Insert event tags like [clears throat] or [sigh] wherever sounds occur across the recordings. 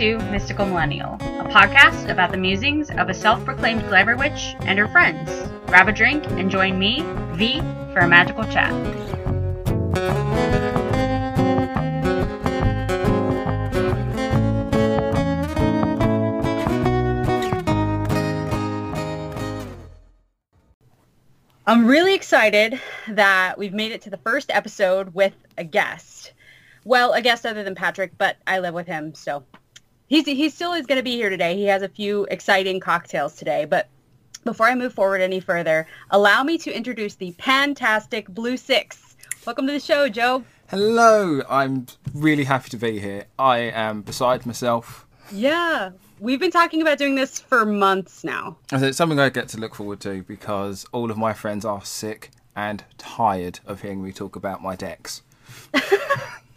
to Mystical Millennial, a podcast about the musings of a self proclaimed glamour witch and her friends. Grab a drink and join me, Vee, for a magical chat. I'm really excited that we've made it to the first episode with a guest. Well, a guest other than Patrick, but I live with him, so he's he still is going to be here today. He has a few exciting cocktails today, but before I move forward any further, allow me to introduce the fantastic Blue Sicx. Welcome to the show, Jobe. Hello, I'm really happy to be here. I am beside myself. Yeah, we've been talking about doing this for months now. And It's something I get to look forward to because all of my friends are sick and tired of hearing me talk about my decks. [laughs]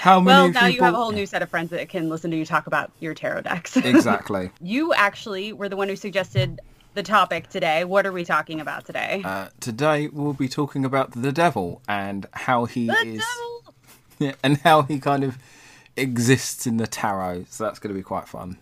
How many Well, now you have a whole new set of friends that can listen to you talk about your tarot decks. [laughs] Exactly. you actually were the one who suggested the topic today. What are we talking about today? Uh, today we'll be talking about the devil and how he the is, devil! [laughs] yeah, and how he kind of exists in the tarot. So that's going to be quite fun.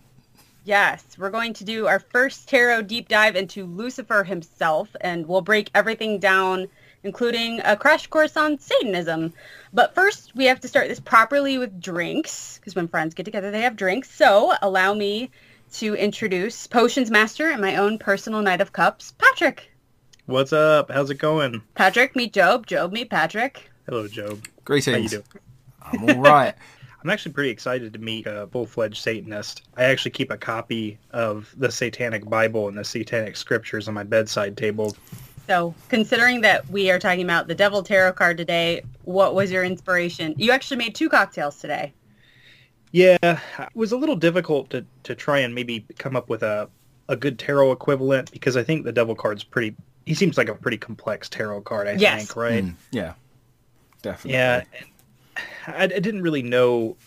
Yes, we're going to do our first tarot deep dive into Lucifer himself, and we'll break everything down, including a crash course on Satanism. But first, we have to start this properly with drinks, because when friends get together, they have drinks. So allow me to introduce Potions Master and my own personal Knight of Cups, Patrick. What's up? How's it going? Patrick, meet Jobe. Jobe, meet Patrick. Hello, Jobe. Greetings. How you doing? I'm all right. [laughs] I'm actually pretty excited to meet a full-fledged Satanist. I actually keep a copy of the Satanic Bible and the Satanic Scriptures on my bedside table. So, considering that we are talking about the Devil Tarot card today, what was your inspiration? You actually made two cocktails today. Yeah, it was a little difficult to, to try and maybe come up with a, a good tarot equivalent because I think the Devil card's pretty... He seems like a pretty complex tarot card, I Yes. think, right? Mm, yeah, definitely. Yeah, I, I didn't really know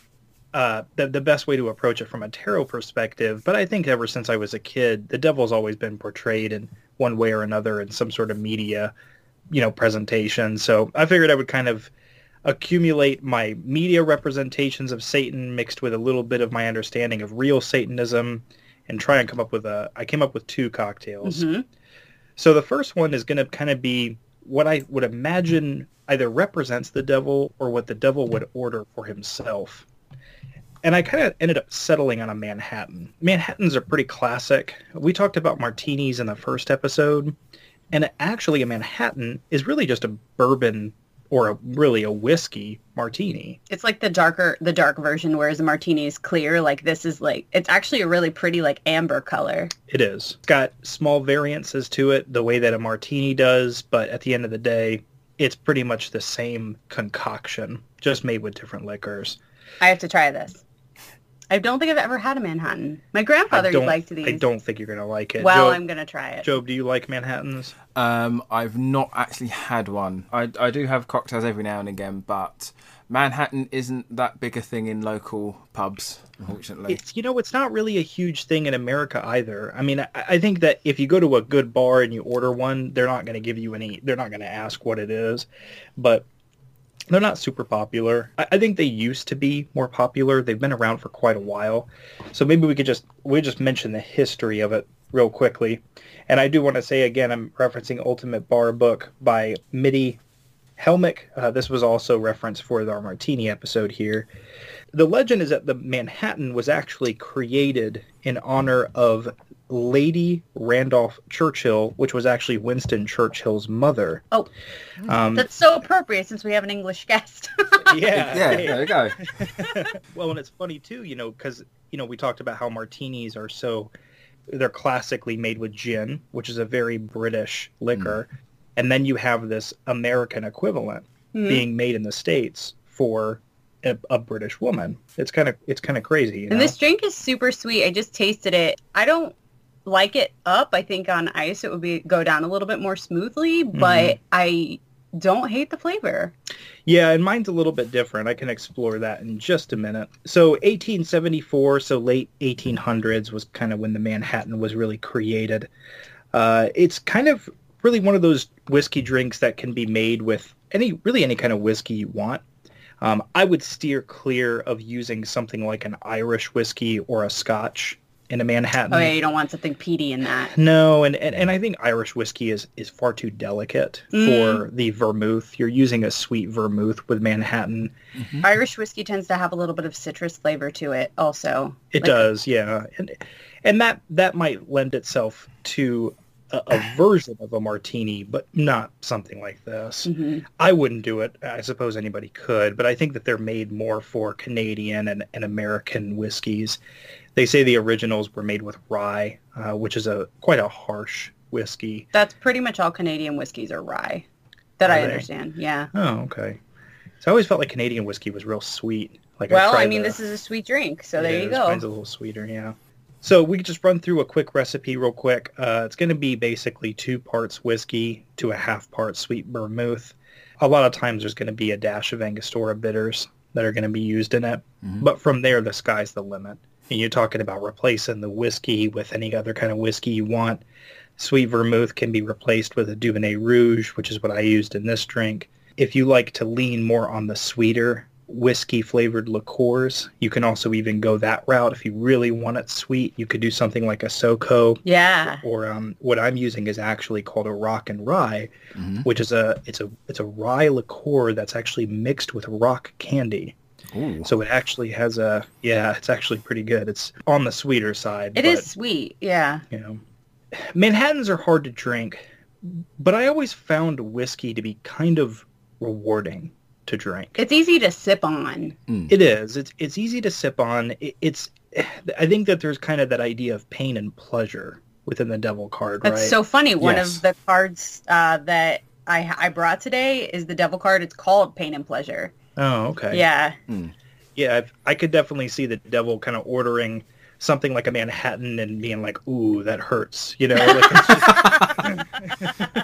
uh, the the best way to approach it from a tarot perspective, but I think ever since I was a kid, the devil's always been portrayed in one way or another in some sort of media, you know, presentation. So I figured I would kind of accumulate my media representations of Satan mixed with a little bit of my understanding of real Satanism and try and come up with a I came up with two cocktails. hmm So the first one is going to kind of be what I would imagine either represents the devil or what the devil would order for himself. And I kind of ended up settling on a Manhattan. Manhattans are pretty classic. We talked about martinis in the first episode, and actually a Manhattan is really just a bourbon or a, really a whiskey martini. It's like the darker, the dark version, whereas a martini is clear. Like this is like, it's actually a really pretty like amber color. It is. It's got small variances to it, the way that a martini does, but at the end of the day, it's pretty much the same concoction, just made with different liquors. I have to try this. I don't think I've ever had a Manhattan. My grandfather liked these. I don't think you're gonna like it. Well, Jobe, I'm gonna try it. Jobe, do you like Manhattans? Um, I've not actually had one. I, I do have cocktails every now and again, but Manhattan isn't that big a thing in local pubs, unfortunately. It's you know, it's not really a huge thing in America either. I mean, I, I think that if you go to a good bar and you order one, they're not gonna give you any. They're not gonna ask what it is, but they're not super popular. I, I think they used to be more popular. They've been around for quite a while, so maybe we could just we just mention the history of it real quickly. And I do want to say again, I'm referencing Ultimate Bar Book by Mittie Hellmich. Uh, this was also referenced for our Martini episode here. The legend is that the Manhattan was actually created in honor of Lady Randolph Churchill, which was actually Winston Churchill's mother. Oh, Um, that's so appropriate since we have an English guest. [laughs] yeah, yeah, there you go. [laughs] well, and it's funny too, you know, because you know we talked about how martinis are so they're classically made with gin, which is a very British liquor, and then you have this American equivalent Mhm. being made in the states for a, a British woman. It's kind of it's kind of crazy. You And know? this drink is super sweet. I just tasted it. I don't like it up. I think on ice it would be go down a little bit more smoothly, but I don't hate the flavor. Yeah, and mine's a little bit different. I can explore that in just a minute. So 1874, so late 1800s was kind of when the Manhattan was really created. Uh, it's kind of really one of those whiskey drinks that can be made with any really any kind of whiskey you want. Um, I would steer clear of using something like an Irish whiskey or a Scotch in a Manhattan. Oh yeah, you don't want something peaty in that. No, and, and, and I think Irish whiskey is, is far too delicate Mm. for the vermouth. You're using a sweet vermouth with Manhattan. Irish whiskey tends to have a little bit of citrus flavor to it, also. It Like- does, yeah, and and that that might lend itself to a, a version of a martini, but not something like this. Mhm. I wouldn't do it. I suppose anybody could, but I think that they're made more for Canadian and, and American whiskeys. They say the originals were made with rye, uh, which is a quite a harsh whiskey. That's pretty much all Canadian whiskeys are rye. That Are I they? understand. Yeah. Oh, okay. So I always felt like Canadian whiskey was real sweet. Like well, I tried mean, the- this is a sweet drink, so there Yeah, you go. Mine's a little sweeter, yeah. So we just run through a quick recipe real quick. Uh, it's going to be basically two parts whiskey to a half part sweet vermouth. A lot of times there's going to be a dash of Angostura bitters that are going to be used in it. But from there, the sky's the limit. And you're talking about replacing the whiskey with any other kind of whiskey you want. Sweet vermouth can be replaced with a Dubonnet Rouge, which is what I used in this drink. If you like to lean more on the sweeter whiskey flavored liqueurs, you can also even go that route. If you really want it sweet, you could do something like a SoCo Yeah. or um, what I'm using is actually called a rock and rye, Mhm. which is a it's a it's a rye liqueur that's actually mixed with rock candy. Ooh. So it actually has a yeah, it's actually pretty good. It's on the sweeter side. It but, is sweet. Yeah. You know, Manhattans are hard to drink, but I always found whiskey to be kind of rewarding to drink. It's easy to sip on. It is. It's it's easy to sip on. It, it's. I think that there's kind of that idea of pain and pleasure within the devil card, That's right? so funny. One Yes. of the cards uh, that I I brought today is the devil card. It's called Pain and Pleasure. oh, okay. Yeah. yeah. I've, I could definitely see the devil kind of ordering something like a Manhattan and being like, "Ooh, that hurts," you know. Like it's just-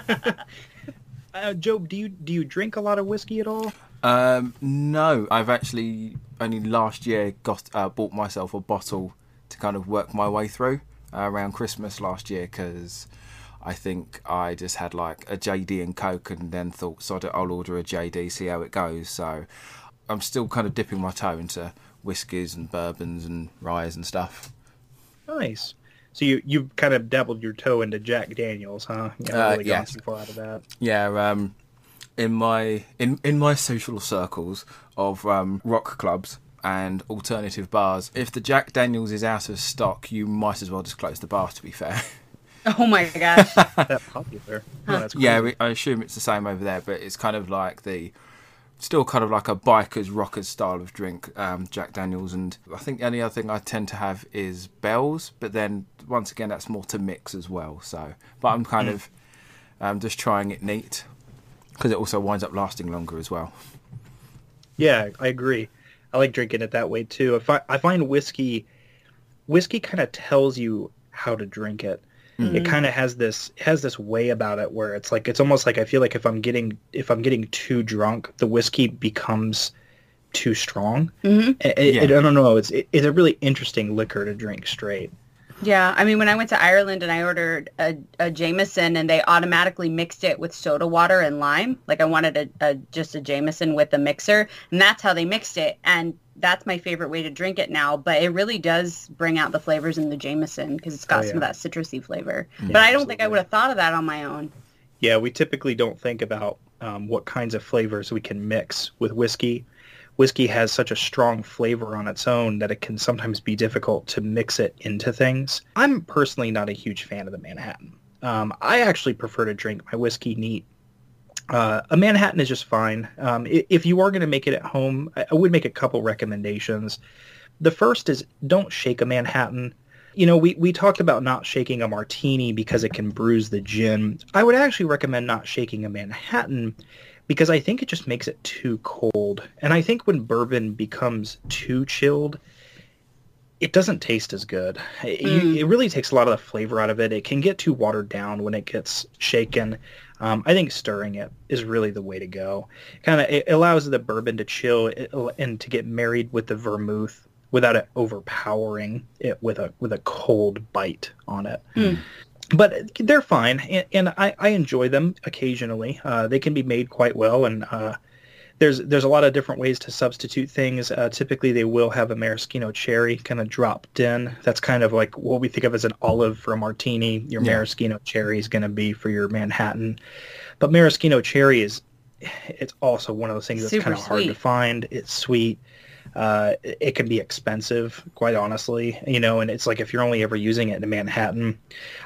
[laughs] [laughs] uh, Jobe, do you do you drink a lot of whiskey at all? Um, no, I've actually only last year got uh, bought myself a bottle to kind of work my way through uh, around Christmas last year because I think I just had like a JD and Coke and then thought, sod it, I'll order a JD, see how it goes. So I'm still kind of dipping my toe into whiskies and bourbons and ryes and stuff. Nice. So you you kind of dabbled your toe into Jack Daniels, huh? You haven't Uh, really gone yes. too far out of that. Yeah, um, in my in in my social circles of um, rock clubs and alternative bars, if the Jack Daniels is out of stock, you might as well just close the bar. To be fair, [laughs] Oh my gosh. [laughs] That popular. Oh, that's yeah, we- I assume it's the same over there, but it's kind of like the still kind of like a bikers rockers style of drink, um, Jack Daniels, and I think the only other thing I tend to have is Bells, but then once again that's more to mix as well. So, but I'm kind of um, just trying it neat because it also winds up lasting longer as well. Yeah, I agree. I like drinking it that way too. If I, I find whiskey, whiskey kind of tells you how to drink it. It kind of has this has this way about it where it's like it's almost like I feel like if I'm getting if I'm getting too drunk, the whiskey becomes too strong. hmm It, it- I don't know. It's it, it's a really interesting liquor to drink straight. Yeah, I mean, when I went to Ireland and I ordered a, a Jameson and they automatically mixed it with soda water and lime, like I wanted a, a just a Jameson with a mixer, and that's how they mixed it, and that's my favorite way to drink it now. But it really does bring out the flavors in the Jameson because it's got Oh, some of that citrusy flavor. but I don't think I would have thought of that on my own. Yeah, we typically don't think about um, what kinds of flavors we can mix with whiskey. Whiskey has such a strong flavor on its own that it can sometimes be difficult to mix it into things. I'm personally not a huge fan of the Manhattan. Um, I actually prefer to drink my whiskey neat. Uh, a Manhattan is just fine. Um, if you are going to make it at home, I I would make a couple recommendations. The first is don't shake a Manhattan. You know, we, we talked about not shaking a martini because it can bruise the gin. I would actually recommend not shaking a Manhattan because I think it just makes it too cold. And I think when bourbon becomes too chilled, it doesn't taste as good. It, Mm. it really takes a lot of the flavor out of it. It can get too watered down when it gets shaken. Um, I think stirring it is really the way to go. Kind of it allows the bourbon to chill and to get married with the vermouth without it overpowering it with a with a cold bite on it. Mm. But they're fine, and, and I, I enjoy them occasionally. Uh, they can be made quite well, and uh, there's there's a lot of different ways to substitute things. Uh, typically, they will have a maraschino cherry kind of dropped in. That's kind of like what we think of as an olive for a martini. Your Yeah. maraschino cherry is going to be for your Manhattan, but maraschino cherry is it's also one of those things that's Super kind of hard to find. It's sweet. Uh, it it can be expensive, quite honestly, you know, and it's like if you're only ever using it in Manhattan,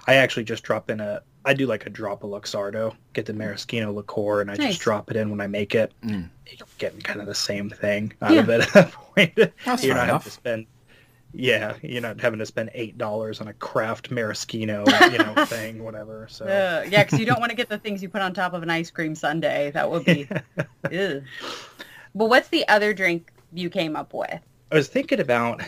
I actually just drop in a, I do like a drop of Luxardo, get the maraschino liqueur, and I Nice. just drop it in when I make it. Mm. You're getting kind of the same thing out of it at that [laughs] point. That's you're fair not having to spend, yeah, you're not having to spend eight dollars on a craft maraschino, [laughs] you know, thing, whatever. So Uh, yeah, because you don't want to get the things you put on top of an ice cream sundae. That would be. [laughs] ew. But what's the other drink you came up with? I was thinking about,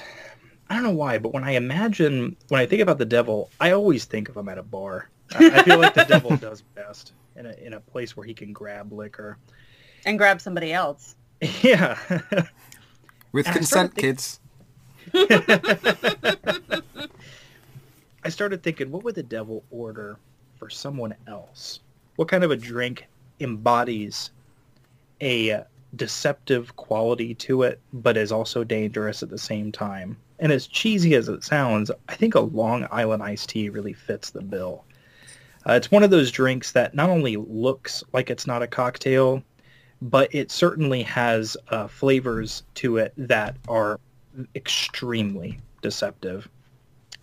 I don't know why, but when I imagine, when I think about the devil, I always think of him at a bar. I I feel like the devil [laughs] does best in a, in a place where he can grab liquor. And grab somebody else. [laughs] Yeah. With And consent, started think- kids. [laughs] I started thinking, what would the devil order for someone else? What kind of a drink embodies a deceptive quality to it, but is also dangerous at the same time? And as cheesy as it sounds, I think a Long Island iced tea really fits the bill. Uh, it's one of those drinks that not only looks like it's not a cocktail, but it certainly has uh, flavors to it that are extremely deceptive.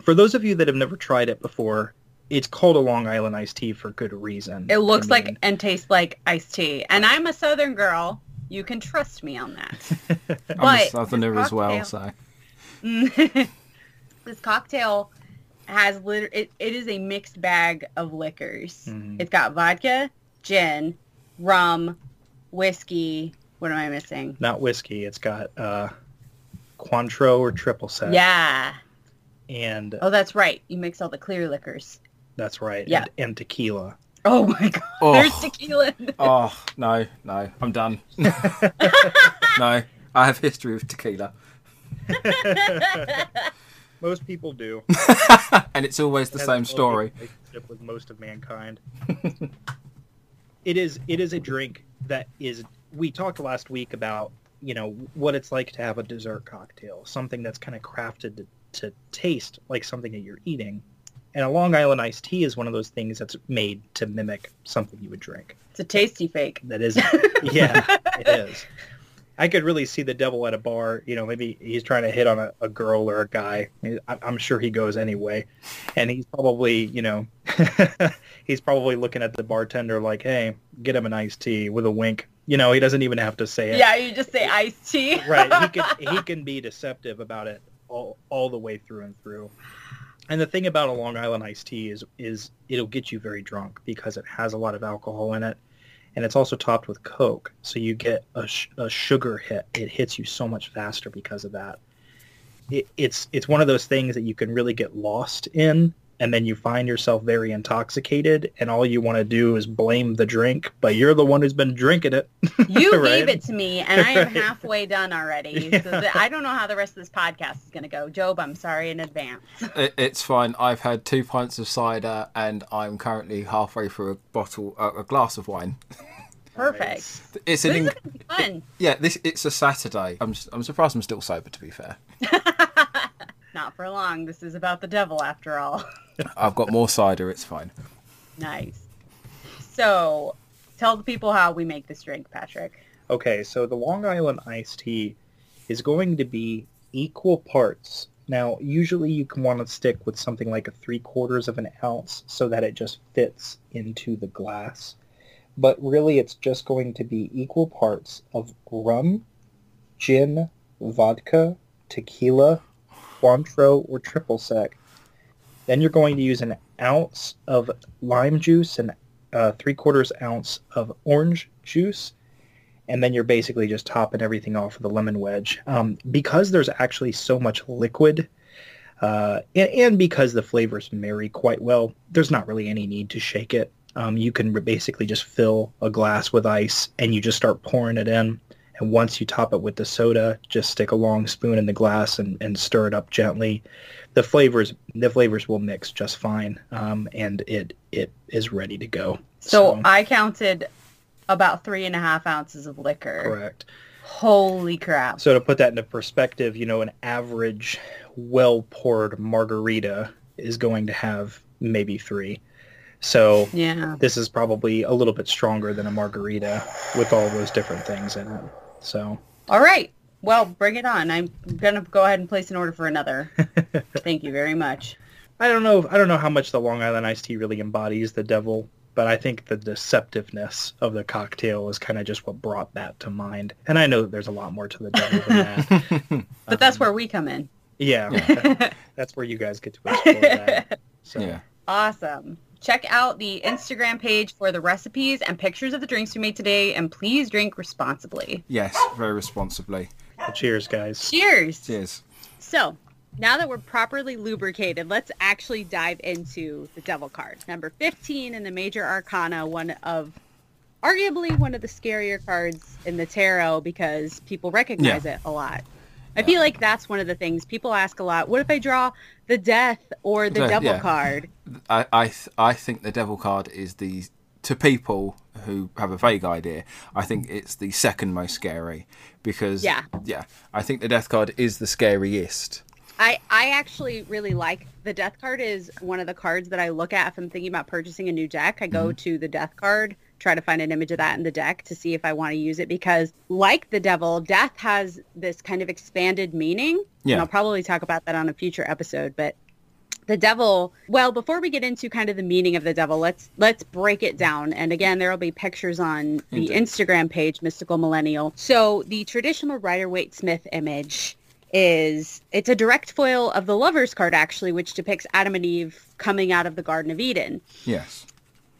For those of you that have never tried it before, it's called a Long Island iced tea for good reason. It looks I like and tastes like iced tea. And I'm a Southern girl. You can trust me on that. [laughs] I'm a southerner as well, so this cocktail has lit- it, it is a mixed bag of liquors. Mhm. It's got vodka, gin, rum, whiskey. What am I missing? not whiskey. It's got uh, Cointreau or triple sec. Yeah. And Oh, that's right. You mix all the clear liquors. that's right. Yeah. And, and tequila. Oh my god. Oh. There's tequila. oh no, no, I'm done. [laughs] no, I have history with tequila, [laughs] Most people do. [laughs] and it's always the has same story. relationship with most of mankind. it is it is a drink that is we talked last week about you know what it's like to have a dessert cocktail something that's kind of crafted to, to taste like something that you're eating and a long island iced tea is one of those things that's made to mimic something you would drink. It's a tasty fake. that is yeah it is. I could really see the devil at a bar you know maybe he's trying to hit on a, a girl or a guy. I- i'm sure he goes anyway. And he's probably you know [laughs] he's probably looking at the bartender like hey get him an iced tea with a wink. You know he doesn't even have to say it. Yeah, you just say iced tea. right he [laughs] can he can be deceptive about it all all the way through and through and the thing about a long island iced tea is is it'll get you very drunk because it has a lot of alcohol in it and it's also topped with coke. So you get a, sh- a sugar hit. It hits you so much faster because of that. It, it's it's one of those things that you can really get lost in and then you find yourself very intoxicated and all you want to do is blame the drink but you're the one who's been drinking it [laughs] You Right. gave it to me, and I am [laughs] Right. halfway done already. Yeah. So that I don't know how the rest of this podcast is going to go. Jobe, I'm sorry in advance. [laughs] It, it's fine. I've had two pints of cider, and I'm currently halfway through a bottle, uh, a glass of wine. Perfect. It's an This is in- gonna be fun. yeah. This it's a Saturday. I'm s- I'm surprised I'm still sober. To be fair, Not for long. This is about the devil, after all. [laughs] I've got more cider. It's fine. nice. So, tell the people how we make this drink, Patrick. Okay, so the Long Island iced tea is going to be equal parts. Now, usually you can want to stick with something like a three quarters of an ounce so that it just fits into the glass. But really, it's just going to be equal parts of rum, gin, vodka, tequila, Cointreau, or triple sec. Then you're going to use an ounce of lime juice and uh, three quarters ounce of orange juice, and then you're basically just topping everything off with a lemon wedge. Um, because there's actually so much liquid, uh, and, and because the flavors marry quite well, there's not really any need to shake it. Um, you can basically just fill a glass with ice and you just start pouring it in. And once you top it with the soda, just stick a long spoon in the glass and, and stir it up gently. The flavors the flavors will mix just fine, um, and it it is ready to go. So, I counted about three and a half ounces of liquor. Correct. Holy crap. So to put that into perspective, you know, an average well-poured margarita is going to have maybe three. So Yeah. this is probably a little bit stronger than a margarita with all those different things in it. So All right. Well, bring it on. I'm gonna go ahead and place an order for another. [laughs] Thank you very much. I don't know. I don't know how much the Long Island iced tea really embodies the devil, but I think the deceptiveness of the cocktail is kind of just what brought that to mind. And I know that there's a lot more to the devil than that. [laughs] But that's um, where we come in. yeah, that- [laughs] that's where you guys get to explore that. So, Yeah. Awesome. Check out the Instagram page for the recipes and pictures of the drinks we made today, and please drink responsibly. Yes, very responsibly. cheers, guys. Cheers. Cheers. So, now that we're properly lubricated, let's actually dive into the devil card. Number 15 in the major arcana, one of arguably one of the scarier cards in the tarot because people recognize it a lot. I feel like that's one of the things people ask a lot. What if I draw the death or the devil yeah. card? I I, th- I think the devil card is the to people who have a vague idea. I think it's the second most scary because Yeah. yeah. I think the death card is the scariest. I, I actually really like the death card is one of the cards that I look at if I'm thinking about purchasing a new deck. I go mm-hmm. to the death card, try to find an image of that in the deck to see if I want to use it because like the devil, death has this kind of expanded meaning. Yeah. And I'll probably talk about that on a future episode, but the devil well before we get into kind of the meaning of the devil let's let's break it down and again there will be pictures on the Indeed. instagram page mystical millennial so the traditional rider waite smith image is it's a direct foil of the lover's card actually which depicts adam and eve coming out of the garden of eden Yes.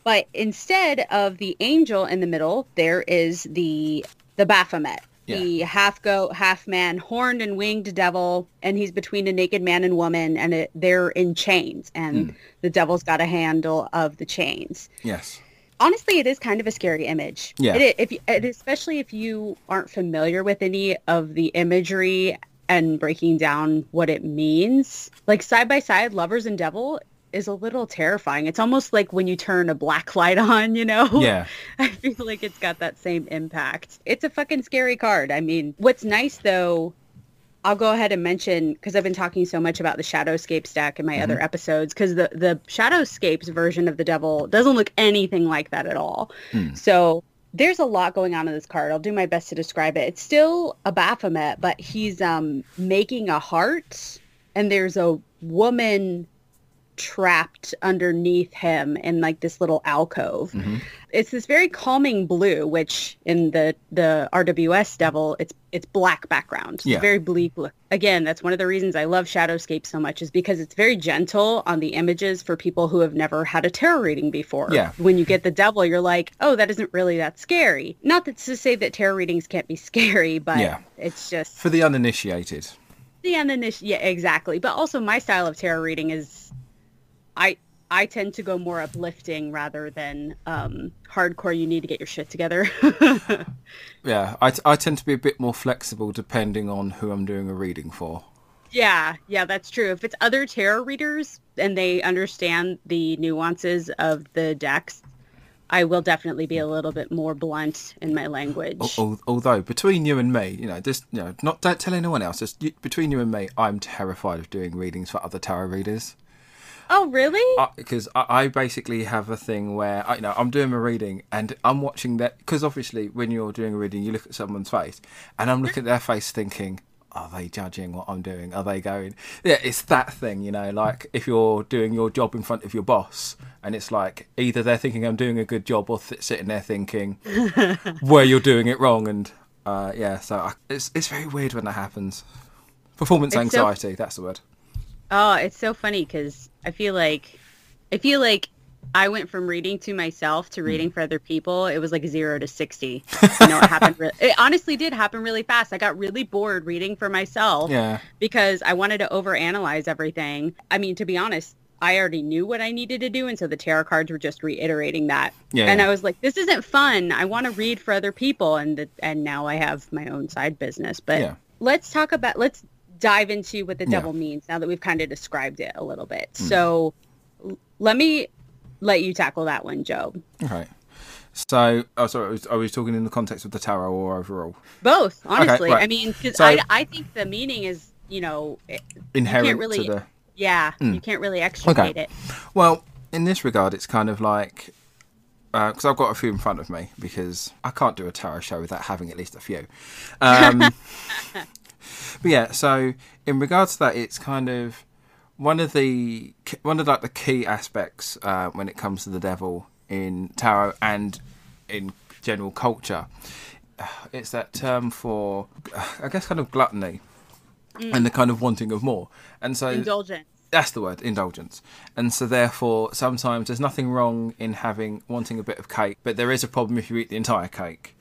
But instead of the angel in the middle there is the the baphomet. The half goat half man horned and winged devil and he's between a naked man and woman and it, they're in chains and hmm. the devil's got a handle of the chains. Yes. honestly it is kind of a scary image. Yeah. it, if you- and especially if you aren't familiar with any of the imagery and breaking down what it means. Like side by side lovers and devil is a little terrifying it's almost like when you turn a black light [laughs] on you know Yeah. [laughs] I feel like it's got that same impact. It's a fucking scary card. I mean, what's nice though, I'll go ahead and mention because I've been talking so much about the Shadowscapes deck in my other episodes because the the Shadowscapes version of the Devil doesn't look anything like that at all. So there's a lot going on in this card. I'll do my best to describe it. It's still a Baphomet, but he's um making a heart, and there's a woman trapped underneath him in like this little alcove. Mm-hmm. It's this very calming blue, which in the the RWS Devil, it's it's black background. It's Yeah. very bleak. look. Again, that's one of the reasons I love Shadowscape so much is because it's very gentle on the images for people who have never had a tarot reading before. Yeah. When you get the devil, you're like, oh, that isn't really that scary. Not that's to say that tarot readings can't be scary, but Yeah. it's just For the uninitiated. the uniniti- yeah exactly but also my style of tarot reading is i i tend to go more uplifting rather than um hardcore you need to get your shit together [laughs] Yeah. I, t- I tend to be a bit more flexible depending on who I'm doing a reading for. yeah yeah that's true if it's other tarot readers and they understand the nuances of the decks i will definitely be a little bit more blunt in my language although between you and me, you know, just you know, not don't tell anyone else. Just between you and me, I'm terrified of doing readings for other tarot readers. Oh really? Because I, I basically have a thing where I, you know I'm doing a reading and I'm watching that because obviously when you're doing a reading you look at someone's face and I'm looking at their face thinking are they judging what I'm doing? Are they going? Yeah it's that thing you know like if you're doing your job in front of your boss and it's like either they're thinking I'm doing a good job or th- sitting there thinking [laughs] where you're doing it wrong and uh, yeah so I, it's it's very weird when that happens. Performance It's so- anxiety that's the word Oh, it's so funny because I feel like I feel like I went from reading to myself to reading mm. for other people. It was like zero to sixty. [laughs] You know, it happened. Re- it honestly did happen really fast. I got really bored reading for myself yeah because I wanted to overanalyze everything. I mean, to be honest, I already knew what I needed to do, and so the tarot cards were just reiterating that. Yeah, And yeah. I was like, this isn't fun. I want to read for other people, and the, and now I have my own side business. But Yeah. let's talk about let's dive into what the Yeah. devil means now that we've kind of described it a little bit. Hmm. So l- let me let you tackle that one, Jobe. Okay. So, oh, sorry, I was, I was talking in the context of the tarot or overall. Both, honestly. right. I mean, 'cause So- I, I think the meaning is, you know, it- Inherent really- to the. yeah, you can't really extricate it. Well, in this regard, it's kind of like because I've got a few in front of me because I can't do a tarot show without having at least a few. Um, [laughs] but yeah, so in regards to that, it's kind of one of the one of like the key aspects uh, when it comes to the devil in tarot and in general culture. It's that term for, I guess, kind of gluttony and the kind of wanting of more. And so Indulgence. that's the word, indulgence. And so therefore sometimes there's nothing wrong in having wanting a bit of cake, but there is a problem if you eat the entire cake.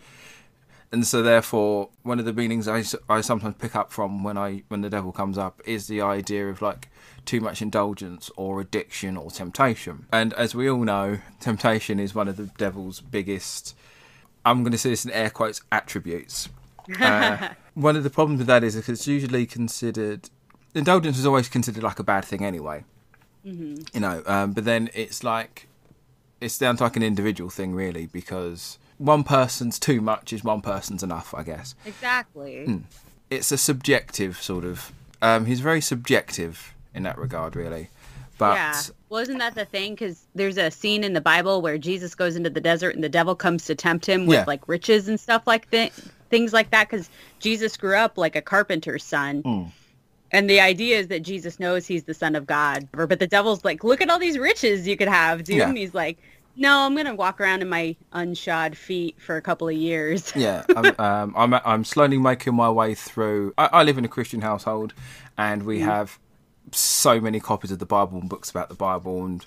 And so therefore one of the meanings I, I sometimes pick up from when I when the devil comes up is the idea of like too much indulgence or addiction or temptation. And as we all know, temptation is one of the devil's biggest I'm going to say this in air quotes attributes. [laughs] Uh, one of the problems with that is it's usually considered indulgence is always considered like a bad thing anyway. You know, um, but then it's like it's down to like an individual thing really because one person's too much is one person's enough, I guess. Exactly. Hmm. It's a subjective sort of. Um, he's very subjective in that regard, really. But yeah. Well, isn't that the thing? Because there's a scene in the Bible where Jesus goes into the desert and the devil comes to tempt him with Yeah. like riches and stuff like that, things like that. Because Jesus grew up like a carpenter's son. Mm. And the idea is that Jesus knows he's the son of God. But the devil's like, look at all these riches you could have, dude. Yeah. And he's like, no, I'm going to walk around in my unshod feet for a couple of years. yeah, I'm, [laughs] um, I'm I'm slowly making my way through. I, I live in a Christian household, and we have so many copies of the Bible and books about the Bible and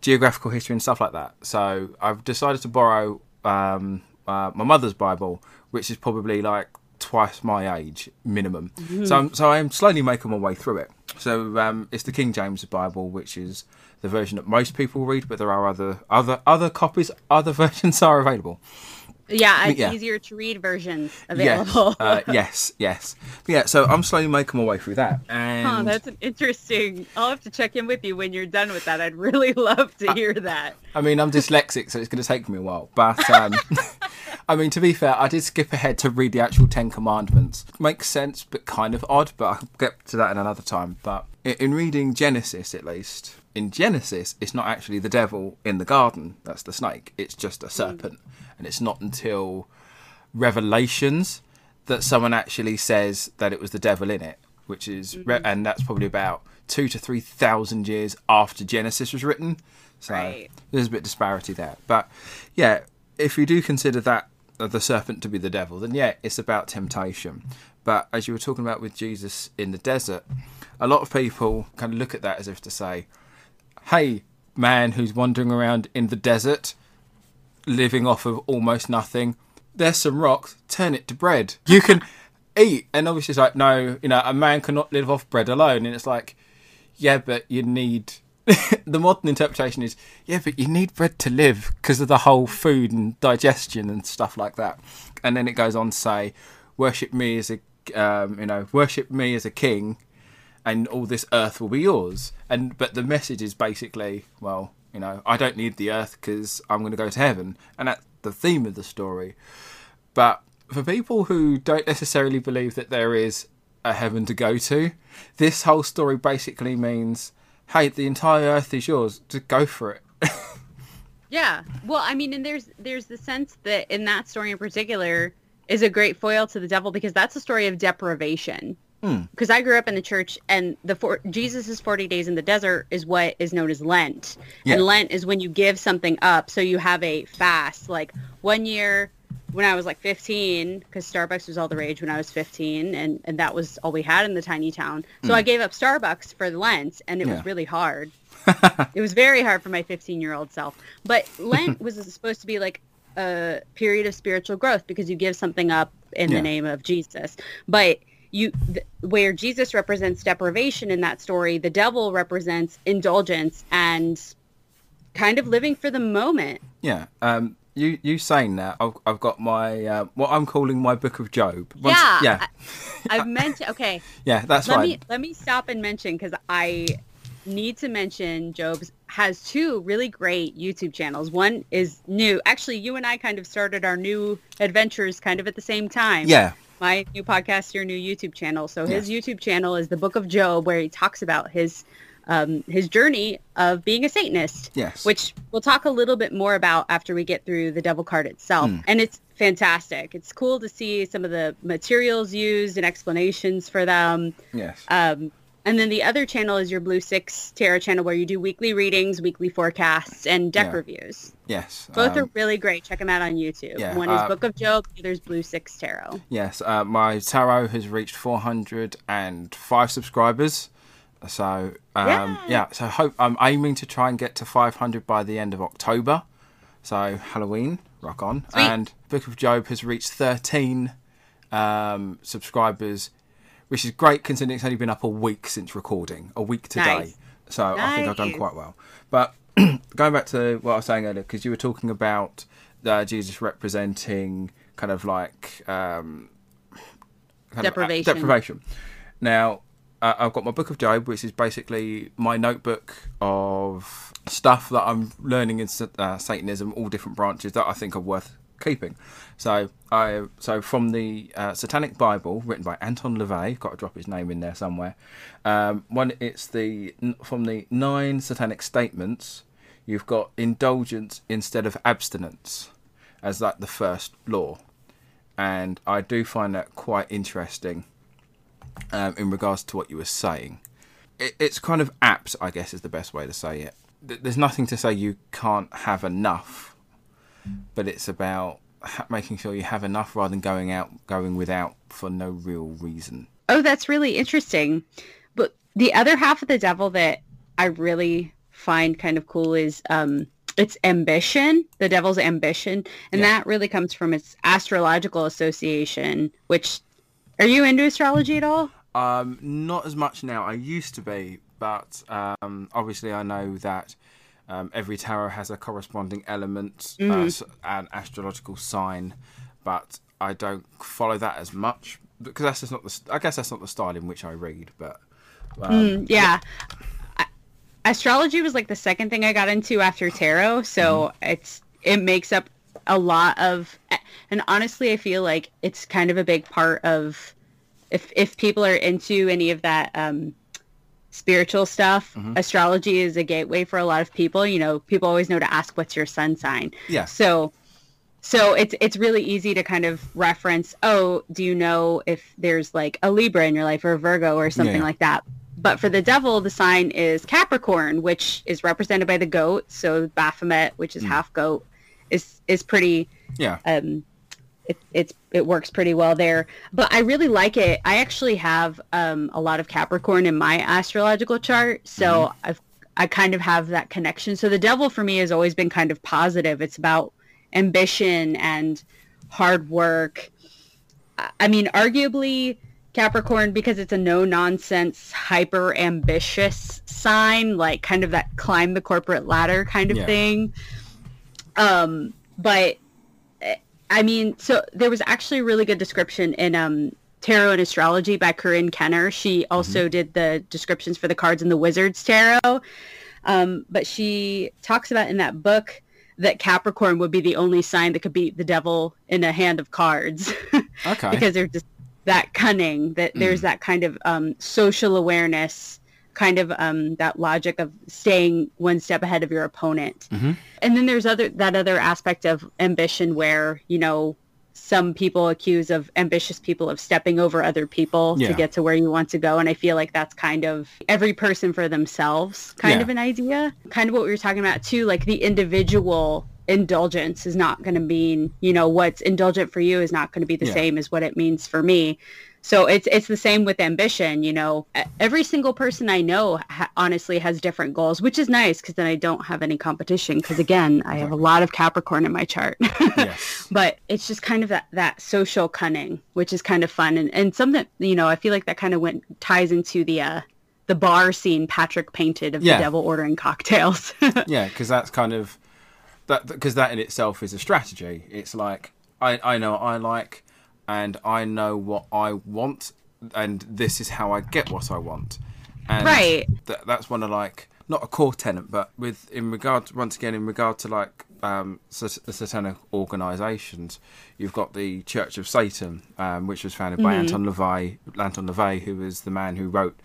geographical history and stuff like that. So I've decided to borrow um, uh, my mother's Bible, which is probably like twice my age minimum. So I'm, so I'm slowly making my way through it. So um, it's the King James Bible, which is the version that most people read, but there are other other other copies, other [laughs] versions are available. Yeah, it's Yeah. easier to read versions available. Yes, uh, [laughs] yes, yes. But yeah, so I'm slowly making my way through that, and Oh, that's an interesting. I'll have to check in with you when you're done with that. I'd really [laughs] love to hear that. I mean, I'm dyslexic, so it's going to take me a while. But um, [laughs] I mean, to be fair, I did skip ahead to read the actual Ten Commandments. Makes sense, but kind of odd. But I'll get to that in another time. But in reading Genesis, at least in Genesis, it's not actually the devil in the garden. That's the snake. It's just a serpent, and it's not until Revelations that someone actually says that it was the devil in it, which is, re- and that's probably about two to three thousand years after Genesis was written. So Right. there's a bit of disparity there. But yeah, if you do consider that uh, the serpent to be the devil, then yeah, it's about temptation. But as you were talking about with Jesus in the desert, a lot of people kind of look at that as if to say, hey, man who's wandering around in the desert, living off of almost nothing, there's some rocks, turn it to bread. You can eat. And obviously, it's like, no, you know, a man cannot live off bread alone. And it's like, yeah, but you need. [laughs] the modern interpretation is, yeah, but you need bread to live because of the whole food and digestion and stuff like that. And then it goes on to say, worship me as a, um, you know, worship me as a king, and all this earth will be yours. And but the message is basically, well, you know, I don't need the earth because I'm going to go to heaven, and that's the theme of the story. But for people who don't necessarily believe that there is a heaven to go to, this whole story basically means, hey, the entire earth is yours. Just go for it. [laughs] Yeah. Well, I mean, and there's there's the sense that in that story in particular is a great foil to the devil because that's a story of deprivation. Hmm. Because I grew up in the church, and the for- Jesus' forty days in the desert is what is known as Lent, Yeah. and Lent is when you give something up. So you have a fast. Like one year, when I was like fifteen, because Starbucks was all the rage when I was fifteen, and and that was all we had in the tiny town. So I gave up Starbucks for Lent, and it. Yeah. was really hard. [laughs] it was very hard for my 15 year old self. But Lent was [laughs] supposed to be like a period of spiritual growth because you give something up in Yeah. the name of Jesus. But you, th- where Jesus represents deprivation in that story, the devil represents indulgence and kind of living for the moment. Yeah. Um. You you saying that? I've I've got my uh, what I'm calling my book of Jobe. Once- yeah. Yeah. I, have [laughs] mentioned, okay, yeah. That's let fine. me let me stop and mention because I need to mention Jobe's has two really great YouTube channels. One is new. Actually, you and I kind of started our new adventures kind of at the same time. Yeah. My new podcast, your new YouTube channel. So his Yes. YouTube channel is the Book of Jobe, where he talks about his um, his journey of being a Satanist. Yes. Which we'll talk a little bit more about after we get through the devil card itself. Hmm. And it's fantastic. It's cool to see some of the materials used and explanations for them. Yes. Um, and then the other channel is your Blue Sicx Tarot channel, where you do weekly readings, weekly forecasts, and deck Yeah. reviews. yes. Both are um, really great. Check them out on YouTube. yeah, One is uh, Book of Jobe, the other is Blue Sicx Tarot. Yes, uh, my tarot has reached 405 subscribers. So um, Yeah. yeah. so hope I'm aiming to try and get to 500 by the end of October. So Halloween, rock on. Sweet. And Book of Jobe has reached 13 um, subscribers, which is great considering it's only been up a week since recording, a week today. Nice. So I think I've done quite well. But [clears throat] going back to what I was saying earlier, because you were talking about uh, Jesus representing kind of like um, kind of, uh, Deprivation. deprivation. Now, uh, I've got my book of Jobe, which is basically my notebook of stuff that I'm learning in uh, Satanism, all different branches that I think are worth keeping. So, I so from the uh, Satanic Bible, written by Anton LaVey, got to drop his name in there somewhere. Um, one, it's the from the nine Satanic statements. You've got indulgence instead of abstinence as like the first law and I do find that quite interesting um, in regards to what you were saying. It, it's kind of apt, I guess, is the best way to say it. There's nothing to say you can't have enough, but it's about making sure you have enough rather than going out, going without for no real reason. Oh, that's really interesting. But the other half of the devil that I really find kind of cool is um, its ambition, the devil's ambition. And Yeah. that really comes from its astrological association, which are you into astrology at all? Um, not as much now. I used to be, but um, obviously I know that um, every tarot has a corresponding element, uh, an astrological sign, but I don't follow that as much because that's just not the. I guess that's not the style in which I read, but um, Mm, yeah. I- Astrology was like the second thing I got into after tarot, so it's it makes up a lot of and honestly I feel like it's kind of a big part of if if people are into any of that um spiritual stuff, astrology is a gateway for a lot of people. You know, people always know to ask what's your sun sign. yeah, So so it's it's really easy to kind of reference, oh, do you know if there's like a Libra in your life or a Virgo or something Yeah. like that? But for the devil, the sign is Capricorn, which is represented by the goat. So Baphomet, which is half goat, is is pretty yeah, um, it, it's it works pretty well there. But I really like it. I actually have um, a lot of Capricorn in my astrological chart, so I've I kind of have that connection. So the devil for me has always been kind of positive. It's about ambition and hard work. I- mean, arguably Capricorn because it's a no nonsense, hyper ambitious sign, like kind of that climb the corporate ladder kind of Yeah. thing. Um, but I mean, so there was actually a really good description in um, Tarot and Astrology by Corrine Kenner. She also did the descriptions for the cards in the Wizards Tarot. Um, but she talks about in that book that Capricorn would be the only sign that could beat the devil in a hand of cards [laughs] okay, because they're just that cunning that there's that kind of um, social awareness kind of um, that logic of staying one step ahead of your opponent Mhm. and then there's other that other aspect of ambition where you know some people accuse of ambitious people of stepping over other people Yeah. to get to where you want to go and i feel like that's kind of every person for themselves kind Yeah. of an idea kind of what we were talking about too like the individual indulgence is not going to mean you know what's indulgent for you is not going to be the Yeah. same as what it means for me so it's it's the same with ambition you know. Every single person i know ha- honestly has different goals which is nice because then i don't have any competition because again i have a lot of capricorn in my chart. [laughs] Yes, but it's just kind of that, that social cunning which is kind of fun. And, and something you know i feel like that kind of went ties into the uh the bar scene patrick painted of Yeah. the devil ordering cocktails. [laughs] Yeah, because that's kind of that because that in itself is a strategy. It's like I I know I like, and I know what I want, and this is how I get what I want. And Right. That, that's one of like not a core tenant, but with in regard once again in regard to like um, sat- satanic organisations, you've got the Church of Satan, um, which was founded by Anton LaVey, Anton LaVey, who was the man who wrote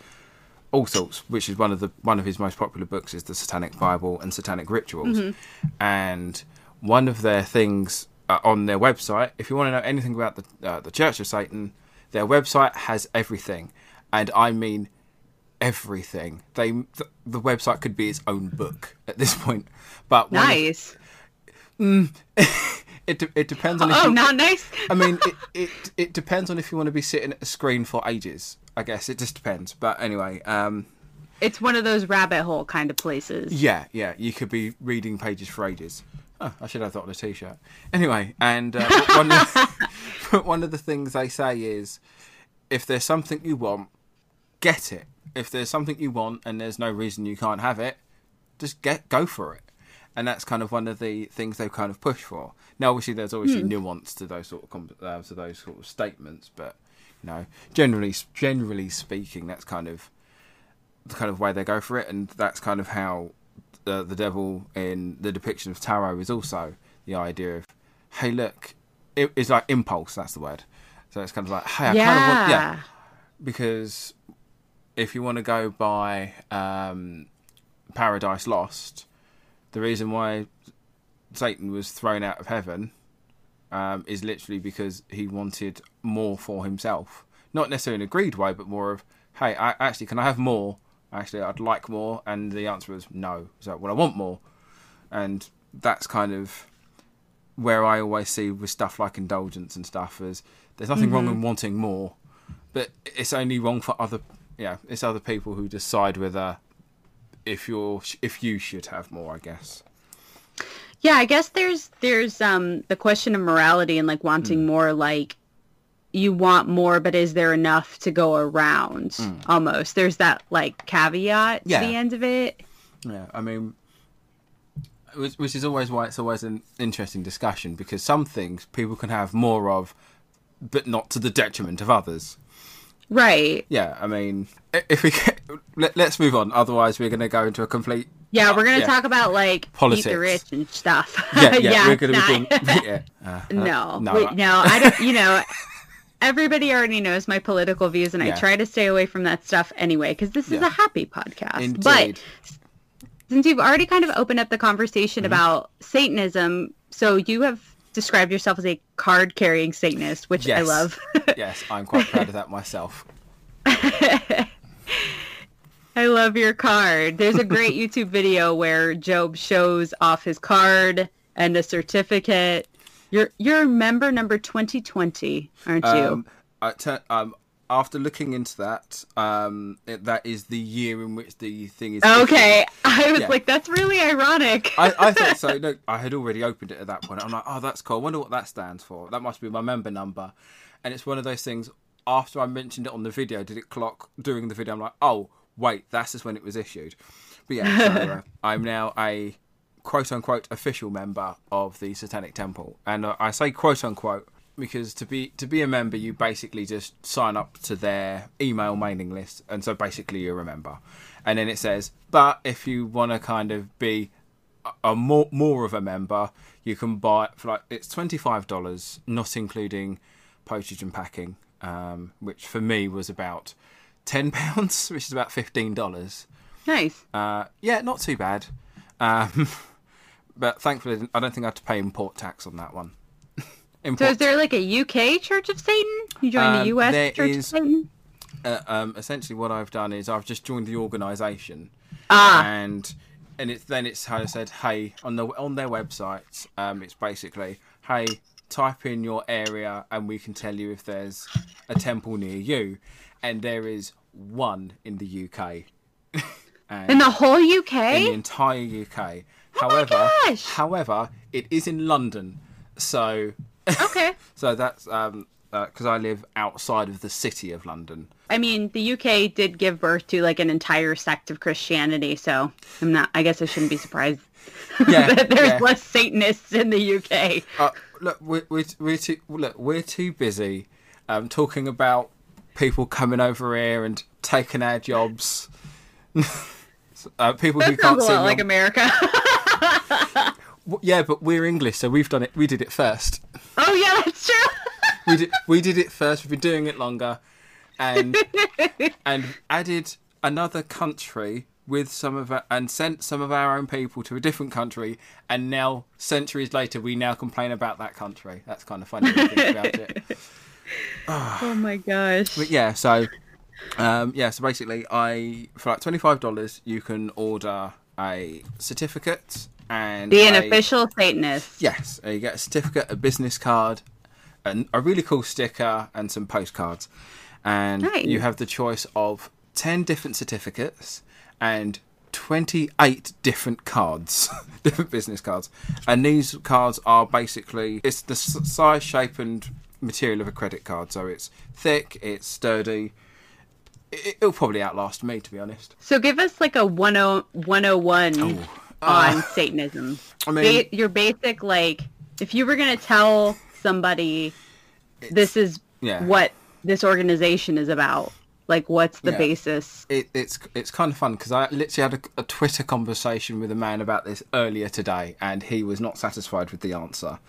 all sorts, which is one of the one of his most popular books, is the Satanic Bible and Satanic Rituals, and one of their things uh, on their website, if you want to know anything about the uh, the Church of Satan, their website has everything, and I mean everything. They th- the website could be its own book at this [laughs] point, but of- Nice. [laughs] it de- it depends on if Oh, you, not nice. [laughs] I mean, it, it it depends on if you want to be sitting at a screen for ages. I guess it just depends. But anyway, um, It's one of those rabbit hole kind of places. yeah, yeah, you could be reading pages for ages. Oh, I should have that on a t-shirt. Anyway, and uh, one, of, [laughs] one of the things they say is, if there's something you want, get it. If there's something you want and there's no reason you can't have it, just get go for it. And that's kind of one of the things they kind of push for. Now, obviously, there's obviously nuance to those sort of uh, to those sort of statements, but you know, generally generally speaking, that's kind of the kind of way they go for it, and that's kind of how uh, the devil in the depiction of tarot is also the idea of, hey, look, it, it's like impulse. That's the word. So it's kind of like, hey, I yeah. kind of want, yeah, because if you want to go by um, Paradise Lost, the reason why Satan was thrown out of heaven um, is literally because he wanted more for himself. Not necessarily in a greed way, but more of, hey, I, actually, can I have more? Actually, I'd like more. And the answer was no. So, well, I want more. And that's kind of where I always see with stuff like indulgence and stuff is there's nothing wrong in wanting more, but it's only wrong for other, yeah, it's other people who decide whether if you're if you should have more, I guess. Yeah, I guess there's there's um the question of morality and like wanting Hmm. more like you want more but is there enough to go around almost. There's that like caveat. Yeah. to the end of it. Yeah, I mean, which, which is always why it's always an interesting discussion because some things people can have more of, but not to the detriment of others. Right. Yeah, I mean, if we get, let, let's move on. Otherwise, we're going to go into a complete. Yeah, we're gonna Yeah. talk about like Politics. the rich and stuff. Yeah, [laughs] yeah, we're going to be doing. [laughs] Yeah, uh, uh, no, no, we- I- no, I don't. You know, [laughs] everybody already knows my political views, and Yeah. I try to stay away from that stuff anyway because this is Yeah. a happy podcast. Indeed. But since you've already kind of opened up the conversation Mm-hmm. about Satanism, so you have described yourself as a card-carrying Satanist, which I love. [laughs] yes, I'm quite proud of that myself. [laughs] I love your card. There's a great [laughs] YouTube video where Jobe shows off his card and a certificate. You're you're member number 2020, aren't you? Um, I tu- um, after looking into that, um, it, that is the year in which the thing is. okay, I was Yeah. like, that's really ironic. I, I thought [laughs] so. No, I had already opened it at that point. I'm like, oh, that's cool. I wonder what that stands for. That must be my member number. And it's one of those things. After I mentioned it on the video, did it clock during the video? I'm like, oh, wait, that's just when it was issued. But yeah, so, [laughs] uh, I'm now a quote unquote official member of the Satanic Temple, and uh, I say quote unquote because to be to be a member, you basically just sign up to their email mailing list, and so basically you're a member. And then it says, but if you want to kind of be a- more more of a member, you can buy it for like it's twenty five dollars, not including postage and packing, um, which for me was about ten [laughs] pounds, which is about fifteen dollars. nice. Uh, yeah, not too bad. Um, [laughs] but thankfully, I don't think I had to pay import tax on that one. [laughs] So is there like a UK Church of Satan? You joined Um, the US Church is- of Satan? uh, um, essentially, what I've done is I've just joined the organisation, Ah, and and it's then it's how I said, hey, on the on their website, um, it's basically, hey, type in your area, and we can tell you if there's a temple near you, and there is one in the UK. and [laughs] in the whole UK? in the entire UK. However, gosh! however, it is in London, so [laughs] okay. so that's um because I live outside of the city of London. I mean, the UK did give birth to like an entire sect of Christianity, so I'm not. I guess I shouldn't be surprised [laughs] Yeah, that there's yeah. less Satanists in the UK. Uh, look, we're, we're we're too look we're too busy um talking about people coming over here and taking our jobs. [laughs] Uh, people That who can't a see lot like America. Yeah, but we're English, so we've done it. We did it first. oh yeah, that's true. We did. We did it first. We've been doing it longer, and [laughs] and added another country with some of our, and sent some of our own people to a different country, and now centuries later, we now complain about that country. That's kind of funny when you think about it. [laughs] oh my gosh. But yeah, so um, yeah, so basically, I for like twenty five dollars, you can order a certificate and Be an a- official Satanist. Yes, you get a certificate, a business card, and a really cool sticker, and some postcards. And Nice. you have the choice of 10 different certificates and 28 different cards, [laughs] different business cards. And these cards are basically it's the size, shape, and material of a credit card. So it's thick, it's sturdy. It- It'll probably outlast me, to be honest. So give us like a 10 101 on Uh, Satanism. I mean, Ba- your basic like if you were going to tell somebody this is yeah. what this organization is about, like what's the Yeah. basis? it, it's it's kind of fun because I literally had a, a Twitter conversation with a man about this earlier today, and he was not satisfied with the answer.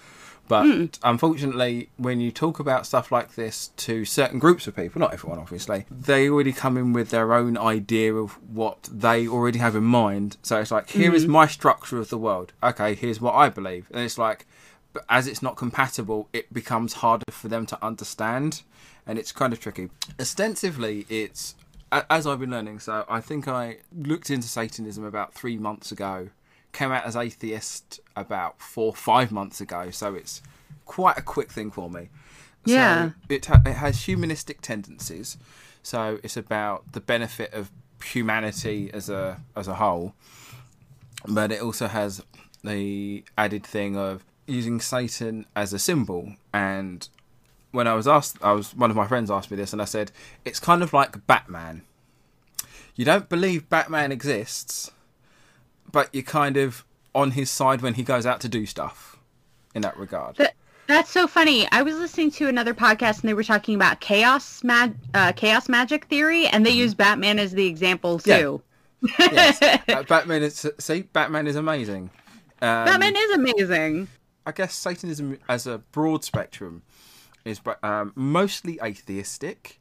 But hmm. unfortunately, when you talk about stuff like this to certain groups of people, not everyone obviously, they already come in with their own idea of what they already have in mind. So it's like, here is hmm. my structure of the world. Okay, here's what I believe. And it's like, but as it's not compatible, it becomes harder for them to understand, and it's kind of tricky. Ostensibly, it's as I've been learning. So I think I looked into Satanism about three months ago, came out as atheist about four five months ago. So it's quite a quick thing for me. Yeah. So it ha- it has humanistic tendencies. So it's about the benefit of humanity as a as a whole but it also has the added thing of using Satan as a symbol. And when I was asked, I was one of my friends asked me this, and I said it's kind of like Batman. You don't believe Batman exists, but you're kind of on his side when he goes out to do stuff. In that regard, That, that's so funny. I was listening to another podcast and they were talking about chaos mag- uh, chaos magic theory and they use Batman as the example Yeah. too. yes, [laughs] Uh, Batman is see, Batman is amazing. Um, Batman is amazing. I guess Satanism as a broad spectrum is um, mostly atheistic.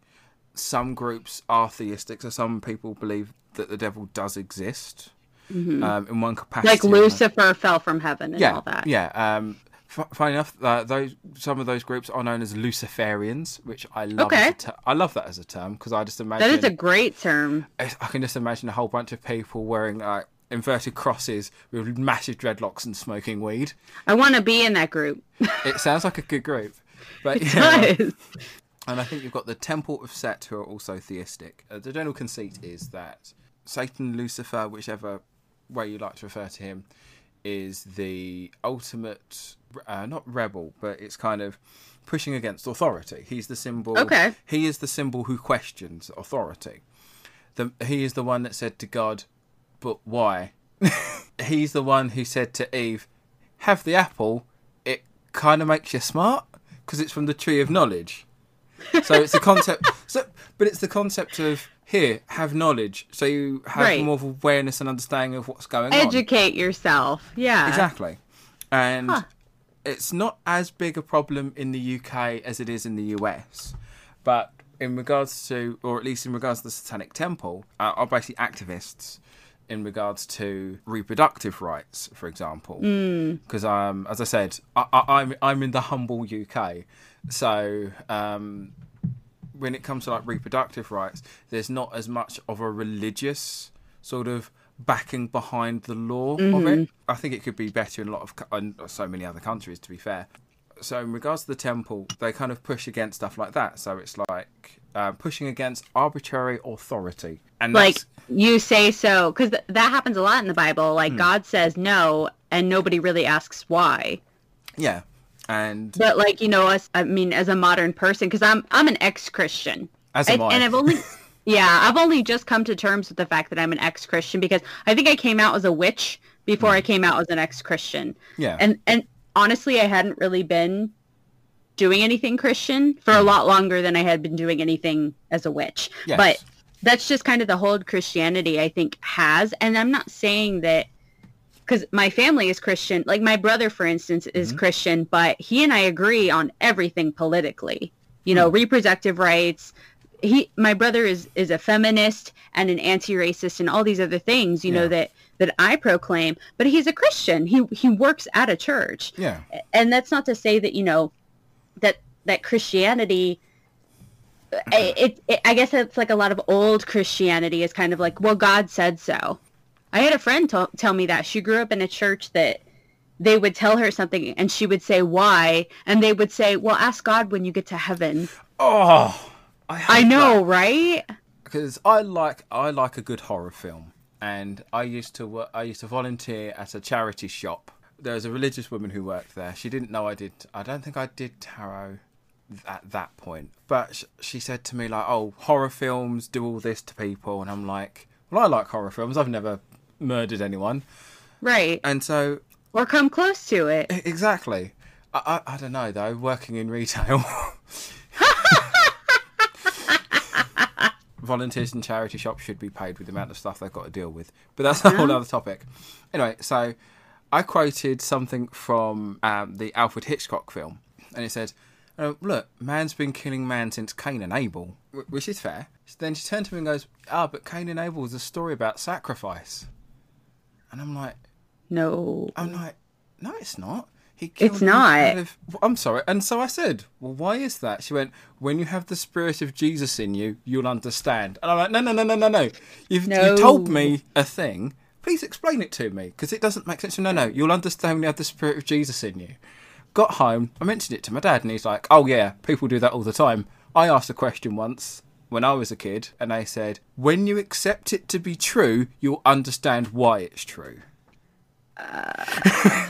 Some groups are theistic, so some people believe that the devil does exist um, in one capacity. Like. Lucifer fell from heaven and Yeah, all that. yeah. Um, f- funny enough, uh, those some of those groups are known as Luciferians, which I love. Okay. Ter- I love that as a term because I just imagine That is a great term. I can just imagine a whole bunch of people wearing like inverted crosses with massive dreadlocks and smoking weed. I want to be in that group. It sounds like a good group. But [laughs] yeah, Does. and I think you've got the Temple of Set, who are also theistic. Uh, the general conceit is that Satan, Lucifer, whichever way you like to refer to him, is the ultimate, uh, not rebel, but it's kind of pushing against authority. He's the symbol. Okay. He is the symbol who questions authority. The, he is the one that said to God, "But why?" [laughs] He's the one who said to Eve, "Have the apple. It kind of makes you smart because it's from the tree of knowledge." So it's a concept. so, but it's the concept of here have knowledge, so you have Right. more of awareness and understanding of what's going on. Educate yourself. Yeah. Exactly. And Huh. it's not as big a problem in the UK as it is in the US. But in regards to, or at least in regards to the Satanic Temple, uh, are basically activists in regards to reproductive rights, for example. Because, um, as I said, I, I, I'm I'm in the humble UK, so um, when it comes to like reproductive rights, there's not as much of a religious sort of backing behind the law of it. I think it could be better in a lot of in so many other countries, to be fair. So in regards to the temple, they kind of push against stuff like that. So it's like uh, pushing against arbitrary authority, and Like you say so because th- that happens a lot in the Bible. Like Hmm. God says no, and nobody really asks why. yeah, and But like you know, us. I mean, as a modern person, because I'm I'm an ex-Christian, as am and, I. and I've only. [laughs] Yeah, I've only just come to terms with the fact that I'm an ex-Christian because I think I came out as a witch before Hmm. I came out as an ex-Christian. yeah, And and honestly, I hadn't really been doing anything Christian for a Hmm. lot longer than I had been doing anything as a witch. Yes. But that's just kind of the hold Christianity I think has. And I'm not saying that because my family is Christian. Like my brother, for instance, is Mhm. Christian, but he and I agree on everything politically. You know, reproductive rights. He, my brother is is a feminist and an anti-racist and all these other things. You know that that I proclaim. But he's a Christian. He he works at a church Yeah. and that's not to say that you know that that Christianity [clears throat] it, it I guess it's like a lot of old Christianity is kind of like well God said so. I had a friend t- tell me that she grew up in a church that they would tell her something and she would say why and they would say well ask God when you get to heaven. Oh, I, I know, that. right? because I like I like a good horror film, and I used to work, I used to volunteer at a charity shop. There was a religious woman who worked there. She didn't know I did. I don't think I did tarot at that point, but sh- she said to me like, "Oh, horror films do all this to people," and I'm like, "Well, I like horror films. I've never murdered anyone," Right. and so Or come close to it. exactly. I, I, I don't know though. Working in retail, [laughs] volunteers in charity shops should be paid with the amount of stuff they've got to deal with. But that's a whole other topic. Anyway, so I quoted something from um, the Alfred Hitchcock film, and it said, oh, "Look, man's been killing man since Cain and Abel," which is fair. Then she turned to me and goes, "Ah, but Cain and Abel is a story about sacrifice," and I'm like. No. I'm like, no, it's not. He It's not. of- I'm sorry. And so I said, well, why is that? She went, when you have the spirit of Jesus in you, you'll understand. And I'm like, no, no, no, no, no, no. You've, No. you told me a thing. Please explain it to me because it doesn't make sense. No, no, you'll understand when you have the spirit of Jesus in you. Got home, I mentioned it to my dad, and he's like, oh, yeah, people do that all the time. I asked a question once when I was a kid, and they said, when you accept it to be true, you'll understand why it's true. [laughs]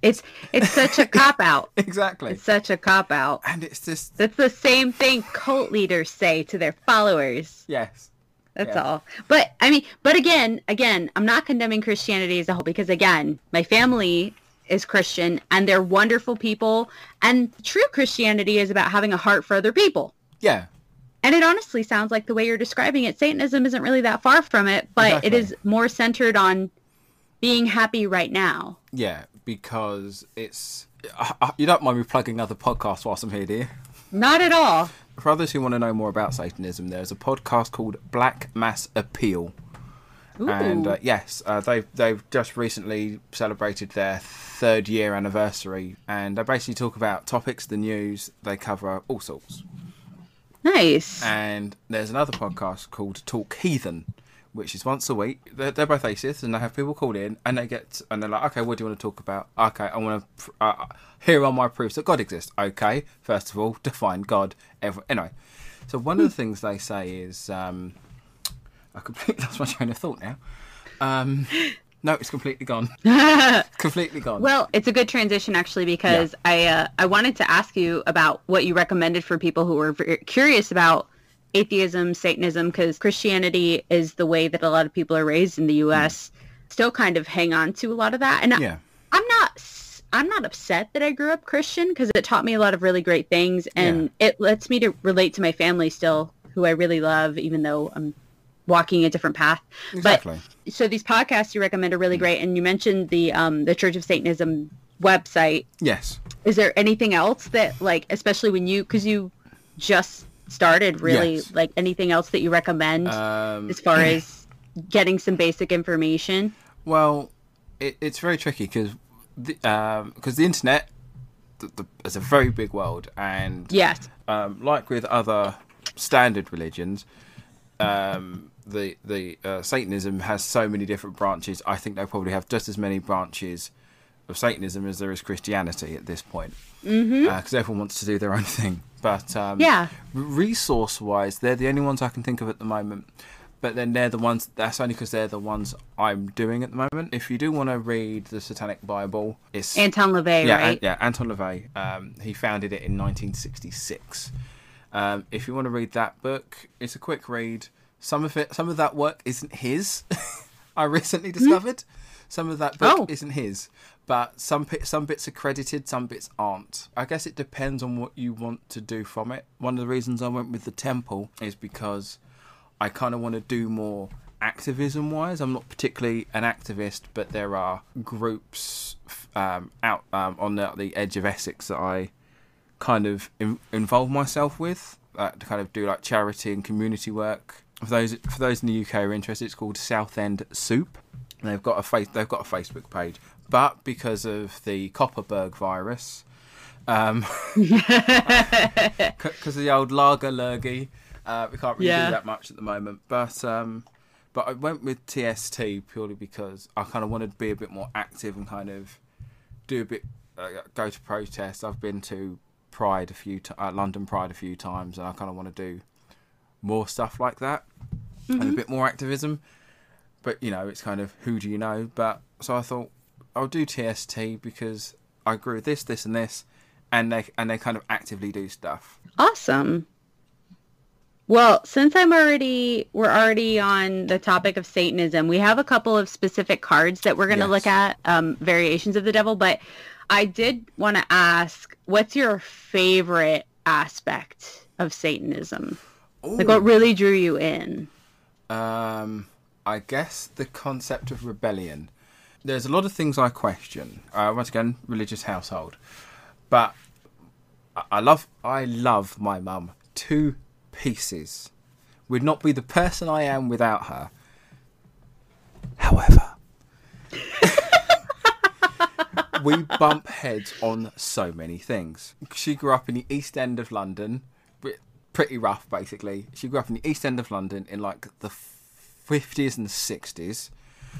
It's it's such a cop out. [laughs] Exactly. It's such a cop out. And it's just That's the same thing cult leaders say to their followers. yes, That's Yeah. all. But I mean, but again, again, I'm not condemning Christianity as a whole because again, my family is Christian and they're wonderful people and true Christianity is about having a heart for other people. yeah, And it honestly sounds like the way you're describing it, Satanism isn't really that far from it, but it Exactly. is more centered on being happy right now. yeah, because it's I, I, you don't mind me plugging other podcasts whilst I'm here, do you? Not at all. For others who want to know more about Satanism, there's a podcast called Black Mass Appeal, Ooh. and uh, yes, uh, they've they've just recently celebrated their third year anniversary, and they basically talk about topics, the news. They cover all sorts. Nice. And there's another podcast called Talk Heathen, which is once a week. They're, they're both atheists, and they have people call in, and they get and they're like, okay, what do you want to talk about? Okay, I want to. Uh, here are my proofs that God exists. Okay, first of all, [laughs] define God. Every, anyway, so one of the things they say is, um, I completely [laughs] lost my train of thought now. Um, [laughs] no, it's completely gone. [laughs] completely gone. Well, it's a good transition actually because I uh, I wanted to ask you about what you recommended for people who were curious about atheism, Satanism, because Christianity is the way that a lot of people are raised in the U.S. Still, kind of hang on to a lot of that, and I- yeah, I'm not I'm not upset that I grew up Christian because it taught me a lot of really great things, and it lets me to relate to my family still, who I really love, even though I'm walking a different path. exactly. But so these podcasts you recommend are really great, and you mentioned the um, the Church of Satanism website. yes. Is there anything else that like, especially when you because you just started, really Yes. like anything else that you recommend Um, as far [clears throat] as getting some basic information? Well, it, it's very tricky because the, um, the internet the, the, is a very big world, and Yes. um, like with other standard religions, um, the the uh, Satanism has so many different branches. I think they probably have just as many branches of Satanism as there is Christianity at this point, because mm-hmm. everyone wants to do their own [laughs] thing. But um, Yeah. resource wise, they're the only ones I can think of at the moment. But then they're the ones. That's only because they're the ones I'm doing at the moment. If you do want to read the Satanic Bible, it's Anton LaVey, yeah, right? An- yeah, Anton LaVey. Um, he founded it in 1966. Um, if you want to read that book, it's a quick read. Some of it, some of that work isn't his. [laughs] I recently discovered some of that book Oh. isn't his, but some some bits are credited, some bits aren't. I guess it depends on what you want to do from it. One of the reasons I went with the temple is because I kind of want to do more activism wise. I'm not particularly an activist, but there are groups um, out um, on the, the, edge of Essex that I kind of in, involve myself with uh, to kind of do like charity and community work. For those for those in the UK who are interested, it's called Southend Soup. And they've got a face they've got a Facebook page, but because of the Kopparberg virus, um, [laughs] because of the old lager lurgy, uh, we can't really yeah. do that much at the moment. But um, but I went with TST purely because I kind of wanted to be a bit more active and kind of do a bit uh, go to protests. I've been to Pride a few t- uh, London Pride a few times, and I kind of want to do more stuff like that mm-hmm. and a mm-hmm. bit more activism. But you know, it's kind of who do you know? But so I thought I'll do TST because I agree with this, this, and this, and they and they kind of actively do stuff. Awesome. Well, since I'm already we're already on the topic of Satanism, we have a couple of specific cards that we're going to yes. look at, um, variations of the devil. But I did want to ask, what's your favorite aspect of Satanism? Ooh. Like, what really drew you in? Um, I guess the concept of rebellion. There's a lot of things I question. Uh, once again, religious household, but I love I love my mum to pieces. Would not be the person I am without her. However, we bump heads on so many things. She grew up in the East End of London, pretty rough basically. She grew up in the East End of London in like the 50s and 60s.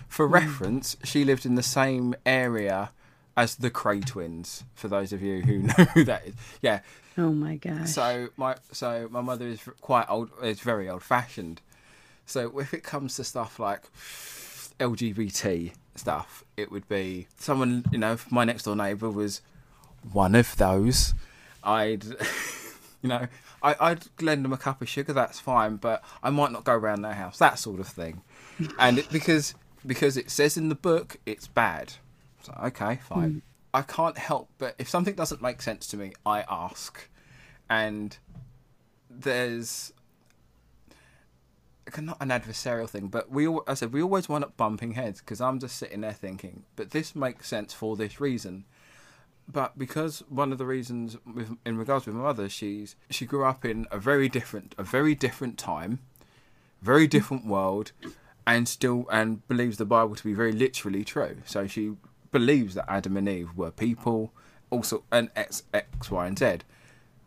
For mm. reference, she lived in the same area as the Kray twins. For those of you who [laughs] know who that is, yeah. Oh my gosh. So my so my mother is quite old. Is very old fashioned. So if it comes to stuff like LGBT stuff, it would be someone you know. If my next door neighbour was one of those, I'd [laughs] you know I, I'd lend them a cup of sugar. That's fine, but I might not go around their house. That sort of thing, [laughs] and it, because because it says in the book it's bad so, okay, fine. Mm. I can't help but if something doesn't make sense to me, I ask. And there's not an adversarial thing, but we I said we always wind up bumping heads because I'm just sitting there thinking, but this makes sense for this reason. But because one of the reasons, with, in regards with my mother, she's she grew up in a very different, a very different time, very different world, and still and believes the Bible to be very literally true. So she believes that Adam and Eve were people, also and X, X, Y, and Z.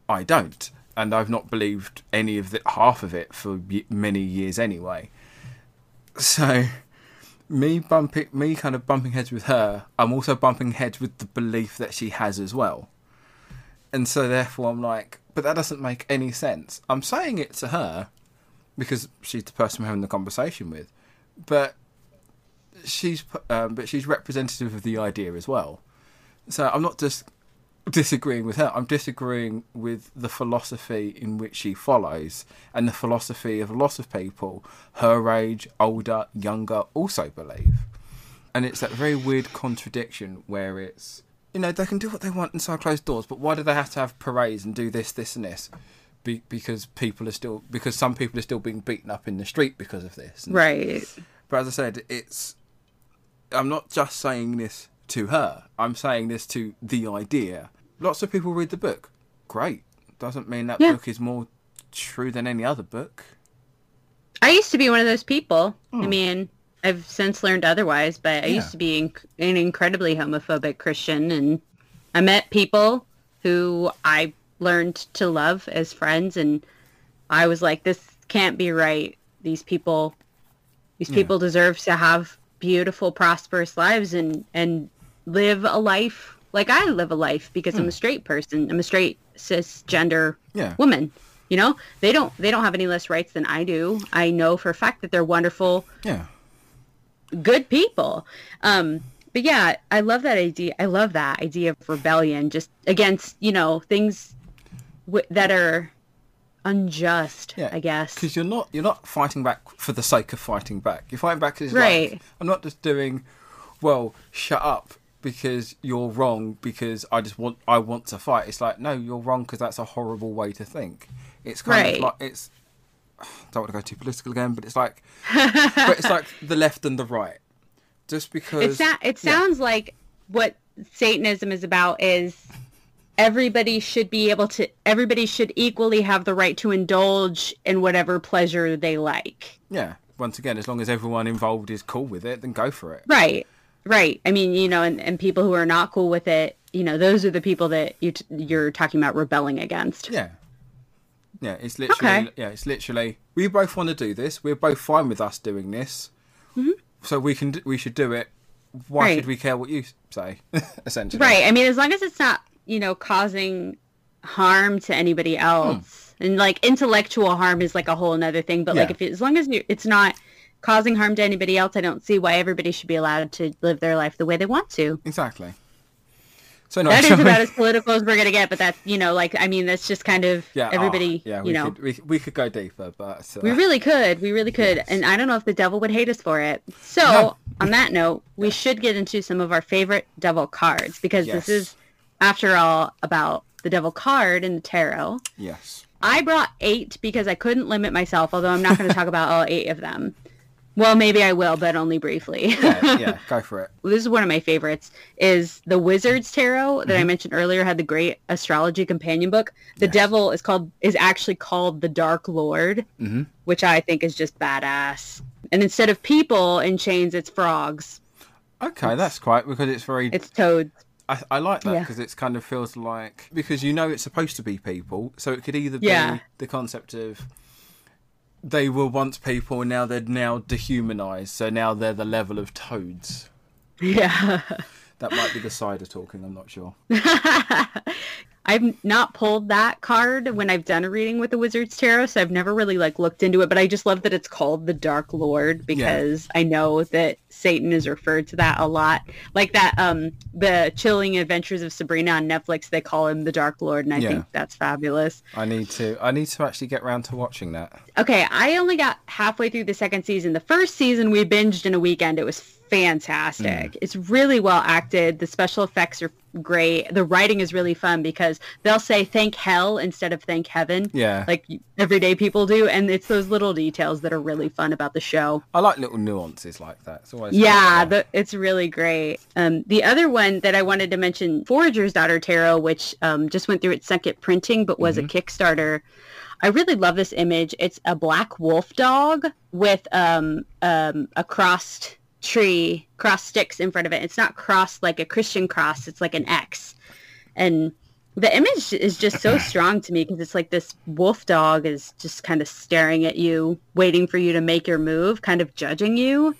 I don't, and I've not believed any of the half of it for many years anyway. So, me bumping, me kind of bumping heads with her, I'm also bumping heads with the belief that she has as well. And so, therefore, I'm like, but that doesn't make any sense. I'm saying it to her because she's the person I'm having the conversation with, but she's um, but she's representative of the idea as well. So I'm not just disagreeing with her. I'm disagreeing with the philosophy in which she follows and the philosophy of a lot of people her age, older, younger also believe. And it's that very weird contradiction where it's you know they can do what they want inside closed doors, but why do they have to have parades and do this, this, and this? Be- because people are still because some people are still being beaten up in the street because of this. And, right. But as I said, it's I'm not just saying this to her. I'm saying this to the idea. Lots of people read the book. Great. Doesn't mean that yeah. book is more true than any other book. I used to be one of those people. I hmm. mean, I've since learned otherwise, but I yeah. used to be inc- an incredibly homophobic Christian, and I met people who I learned to love as friends, and I was like, this can't be right. These people, these people yeah. deserve to have beautiful, prosperous lives and and live a life like I live a life because I'm a hmm. straight person. I'm a straight cisgender yeah. woman. You know, they don't they don't have any less rights than I do. I know for a fact that they're wonderful, yeah, good people. Um, but yeah, I love that idea. I love that idea of rebellion, just against you know things w- that are unjust, yeah, I guess. Because you're not you're not fighting back for the sake of fighting back. You're fighting back because right. Like, I'm not just doing, well, shut up because you're wrong because I just want I want to fight. It's like no, you're wrong because that's a horrible way to think. It's kind right. of like it's I [sighs] don't want to go too political again, but it's like, [laughs] but it's like the left and the right. Just because It, sa- it yeah. sounds like what Satanism is about is everybody should be able to, everybody should equally have the right to indulge in whatever pleasure they like. yeah. Once again, as long as everyone involved is cool with it, then go for it. Right. Right. I mean, you know, and, and people who are not cool with it, you know, those are the people that you t- you're talking about rebelling against. Yeah. Yeah, it's literally Okay. yeah, it's literally we both want to do this. We're both fine with us doing this. So we can we should do it. Why Mm-hmm. Right. should we care what you say? [laughs] Essentially. Right. I mean, as long as it's not, you know, causing harm to anybody else, and like intellectual harm is like a whole another thing. But like, if it, as long as you, it's not causing harm to anybody else, I don't see why everybody should be allowed to live their life the way they want to. Exactly. So no, That is about as political as we're gonna get. But that's, you know, like, I mean, that's just kind of yeah, ah, everybody, yeah, you we know. could we, we could go deeper, but uh, We really could. We really could. Yes. And I don't know if the devil would hate us for it. So, No. on that note, we should get into some of our favorite devil cards because Yes. this is, after all, about the devil card in the tarot. yes. I brought eight because I couldn't limit myself, although I'm not going to talk about all eight of them. Well, maybe I will, but only briefly. Yeah, [laughs] yeah, go for it. this is one of my favorites is the wizard's tarot that Mm-hmm. i mentioned earlier had the great astrology companion book the Yes. devil is called is actually called the dark lord Mhm. which i think is just badass and instead of people in chains it's frogs Okay, that's quite because it's very. it's toads I, I like that Yeah. because it's kind of feels like because you know it's supposed to be people, so it could either be Yeah. the concept of they were once people and now they're now dehumanized, so now they're the level of toads. yeah That might be the cider talking. I'm not sure. [laughs] I've not pulled that card when I've done a reading with the Wizard's Tarot, so I've never really like looked into it. But I just love that it's called the Dark Lord because I know that Satan is referred to that a lot. Like that, um, the Chilling Adventures of Sabrina on Netflix, they call him the Dark Lord, and I Yeah. think that's fabulous. I need to. I need to actually get around to watching that. Okay, I only got halfway through the second season. The first season we binged in a weekend. It was fantastic. It's really well acted. The special effects are great. The writing is really fun because they'll say thank hell instead of thank heaven. Yeah, Like everyday people do, and it's those little details that are really fun about the show. I like little nuances like that. It's always Yeah, the, it's really great. Um, the other one that I wanted to mention, Forager's Daughter Tarot, which um, just went through its second printing but was a Kickstarter. I really love this image. It's a black wolf dog with um, um, a crossed tree, cross sticks in front of it. It's not crossed like a Christian cross. It's like an X. And the image is just so [clears throat] strong to me because it's like this wolf dog is just kind of staring at you, waiting for you to make your move, kind of judging you.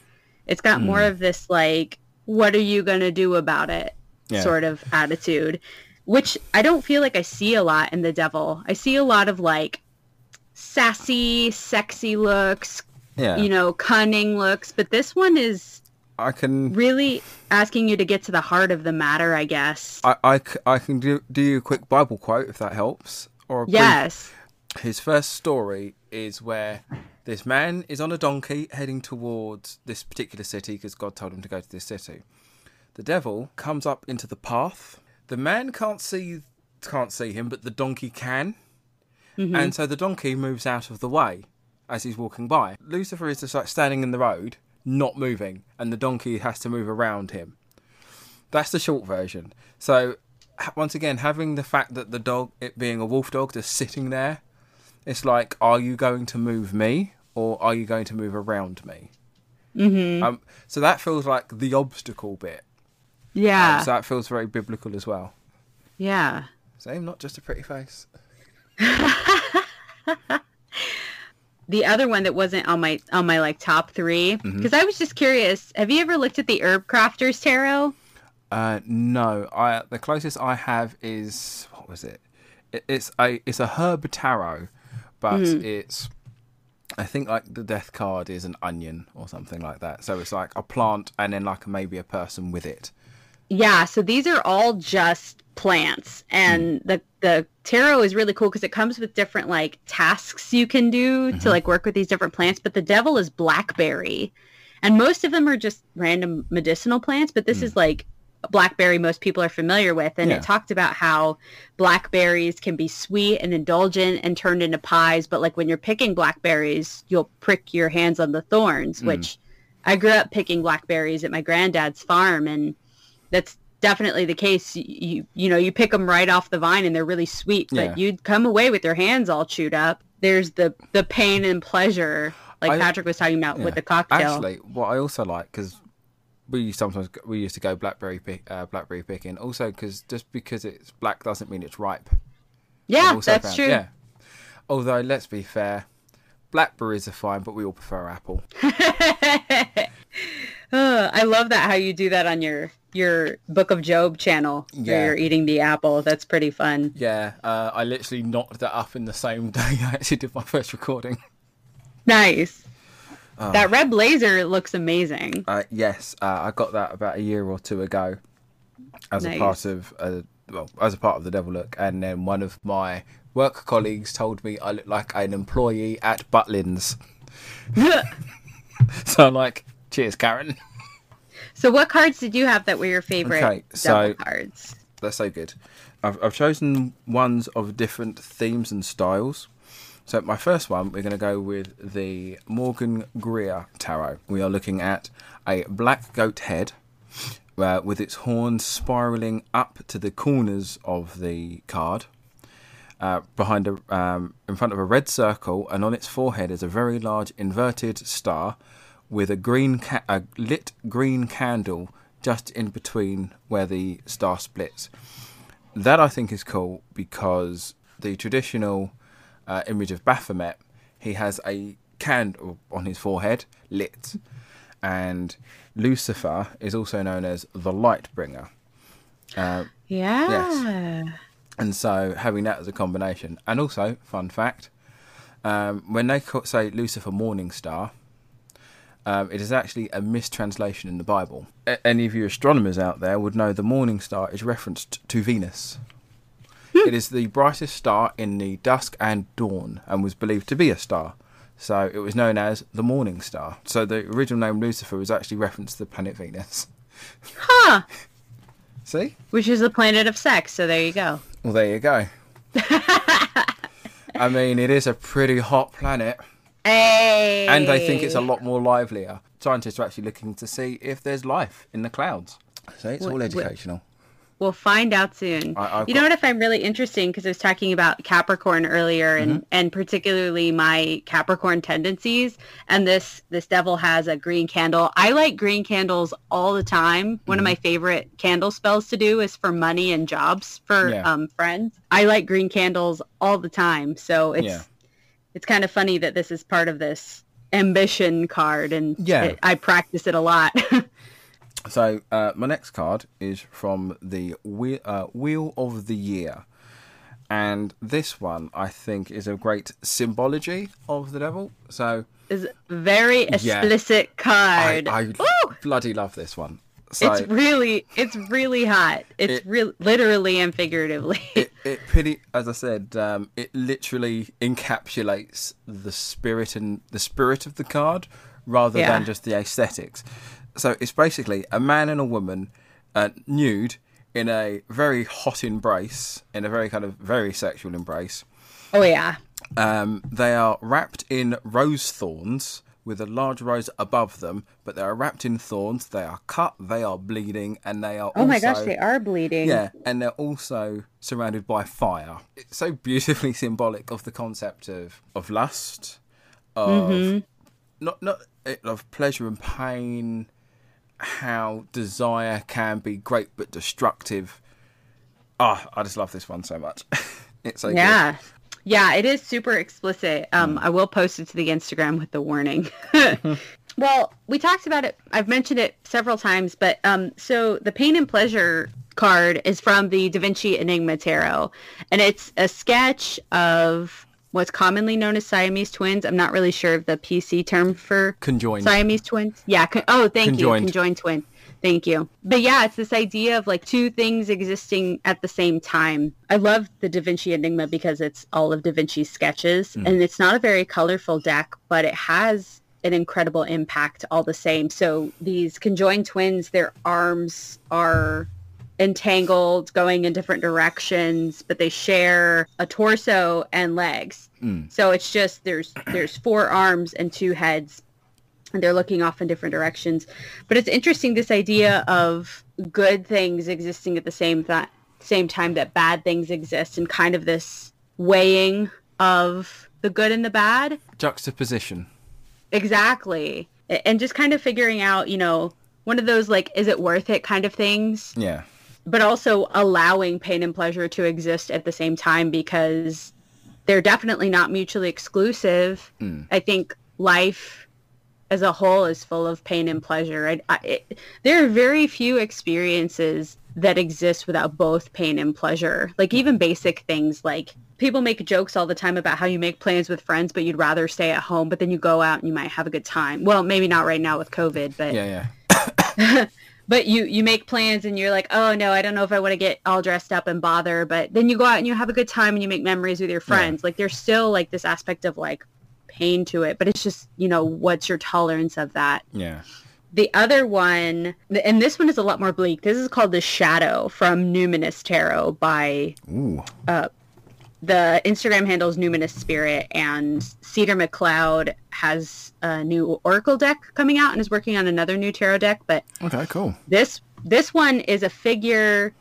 It's got more hmm. of this like, what are you going to do about it Yeah. sort of attitude, which I don't feel like I see a lot in the devil. I see a lot of like sassy, sexy looks, yeah. you know, cunning looks, but this one is I can. really asking you to get to the heart of the matter, I guess. I—I can do do you a quick Bible quote if that helps, or a brief yes. his first story is where this man is on a donkey heading towards this particular city because God told him to go to this city. The devil comes up into the path. The man can't see can't see him, but the donkey can. Mm-hmm. And so the donkey moves out of the way as he's walking by. Lucifer is just like standing in the road, not moving, and the donkey has to move around him. That's the short version. So once again, having the fact that the dog, it being a wolf dog, just sitting there, it's like, are you going to move me or are you going to move around me? Mm-hmm. Um, so that feels like the obstacle bit. Yeah. Um, so that feels very biblical as well. yeah. Same, not just a pretty face. [laughs] The other one that wasn't on my on my like top 3 Mm-hmm. because I was just curious, have you ever looked at the Herb Crafters Tarot? Uh, no, I the closest I have is what was it? it it's a it's a herb tarot, but it's I think like the death card is an onion or something like that. So it's like a plant and then like maybe a person with it. Yeah, so these are all just plants, and hmm. the the tarot is really cool because it comes with different like tasks you can do to mm-hmm. like work with these different plants. But the devil is blackberry, and most of them are just random medicinal plants. But this hmm. is like blackberry most people are familiar with and Yeah. it talked about how blackberries can be sweet and indulgent and turned into pies but like when you're picking blackberries you'll prick your hands on the thorns Mm. which i grew up picking blackberries at my granddad's farm and that's definitely the case you you, know you pick them right off the vine and they're really sweet but Yeah. you'd come away with your hands all chewed up there's the the pain and pleasure like I- patrick was talking about Yeah. with the cocktail Actually, what I also like because we sometimes we used to go blackberry pick, uh, blackberry picking. Also, because just because it's black doesn't mean it's ripe. yeah that's found- true Yeah. Although let's be fair, blackberries are fine, but we all prefer apple. Uh, [laughs] I love that how you do that on your your Book of Jobe channel Yeah. where you're eating the apple. That's pretty fun. Yeah, uh, I literally knocked that up in the same [laughs] day I actually did my first recording. Nice. That red blazer looks amazing. Uh, yes, uh, I got that about a year or two ago, as a part of uh, well, as a part of the Devil Look, and then one of my work colleagues told me I look like an employee at Butlins. [laughs] [laughs] so I'm like, cheers, Karen. So what cards did you have that were your favorite Okay, so- cards? That's so good. I've, I've chosen ones of different themes and styles. So my first one, we're going to go with the Morgan Greer Tarot. We are looking at a black goat head uh, with its horns spiraling up to the corners of the card. Uh, behind a, um, in front of a red circle, and on its forehead is a very large inverted star with a green ca- a lit green candle just in between where the star splits. That I think is cool because the traditional uh, image of Baphomet, he has a candle on his forehead lit, and Lucifer is also known as the light bringer. Uh, Yeah. and so having that as a combination, and also fun fact, um, when they say Lucifer Morning Star, um, it is actually a mistranslation in the Bible. A- any of you astronomers out there would know the morning star is referenced to Venus. it is the brightest star in the dusk and dawn, and was believed to be a star. So it was known as the morning star. So the original name Lucifer was actually referenced to the planet Venus. Huh. [laughs] See? Which is the planet of sex. So there you go. Well, there you go. [laughs] I mean, it is a pretty hot planet, Hey. and I think it's a lot more livelier. Scientists are actually looking to see if there's life in the clouds. So it's Wh- all wh- educational. We'll find out soon. I- I've you know got- what I find really interesting because I was talking about Capricorn earlier and, Mm-hmm. and particularly my Capricorn tendencies and this this devil has a green candle. I like green candles all the time. One Mm-hmm. of my favorite candle spells to do is for money and jobs for Yeah. um, friends. I like green candles all the time. So it's Yeah. It's kind of funny that this is part of this ambition card and Yeah. it- I practice it a lot. [laughs] So uh, my next card is from the Wheel, uh, Wheel of the Year, and this one I think is a great symbology of the devil. So is very explicit I, card. I Woo! bloody love this one. So it's really it's really hot it's It- real literally and figuratively [laughs] it, pretty as I said, um, it literally encapsulates the spirit and the spirit of the card rather Yeah. than just the aesthetics. So it's basically a man and a woman uh, nude in a very hot embrace, in a very kind of very sexual embrace. oh yeah Um, they are wrapped in rose thorns with a large rose above them, but they are wrapped in thorns. They are cut, they are bleeding, and they are oh my gosh, they are bleeding yeah, and they're also surrounded by fire. It's so beautifully [laughs] symbolic of the concept of of lust, of Mm-hmm. not not of pleasure and pain, how desire can be great but destructive. Ah, I just love this one so much. [laughs] it's so good. Yeah it is super explicit um Mm. i will post it to the instagram with the warning [laughs] well we talked about it i've mentioned it several times but um so the pain and pleasure card is from the da vinci enigma tarot and it's a sketch of what's commonly known as siamese twins i'm not really sure of the pc term for Conjoined. Siamese twins. Yeah. Con- oh, thank Conjoined. you. Conjoined twin. Thank you. But yeah, it's this idea of like two things existing at the same time. I love the Da Vinci Enigma because it's all of Da Vinci's sketches, Mm. and it's not a very colorful deck, but it has an incredible impact all the same. So these conjoined twins, their arms are entangled, going in different directions, but they share a torso and legs. Mm. So it's just there's there's four arms and two heads, and they're looking off in different directions. But it's interesting this idea of good things existing at the same th- same time that bad things exist, and kind of this weighing of the good and the bad. Juxtaposition. Exactly. And just kind of figuring out, you know, one of those like, is it worth it kind of things, Yeah. but also allowing pain and pleasure to exist at the same time because they're definitely not mutually exclusive. Mm. I think life as a whole is full of pain and pleasure. I, I, it, there are very few experiences that exist without both pain and pleasure. Like even basic things like people make jokes all the time about how you make plans with friends, but you'd rather stay at home, but then you go out and you might have a good time. Well, maybe not right now with COVID, but Yeah, yeah. [laughs] but you you make plans and you're like, oh no, I don't know if I want to get all dressed up and bother. But then you go out and you have a good time and you make memories with your friends. Like there's still like this aspect of like pain to it, but it's just you know what's your tolerance of that. Yeah. The other one, and this one is a lot more bleak. This is called the Shadow from Numinous Tarot by Ooh. Uh, the Instagram handles Numinous Spirit, and Cedar McLeod has a new Oracle deck coming out and is working on another new tarot deck. But Okay, cool. this this one is a figure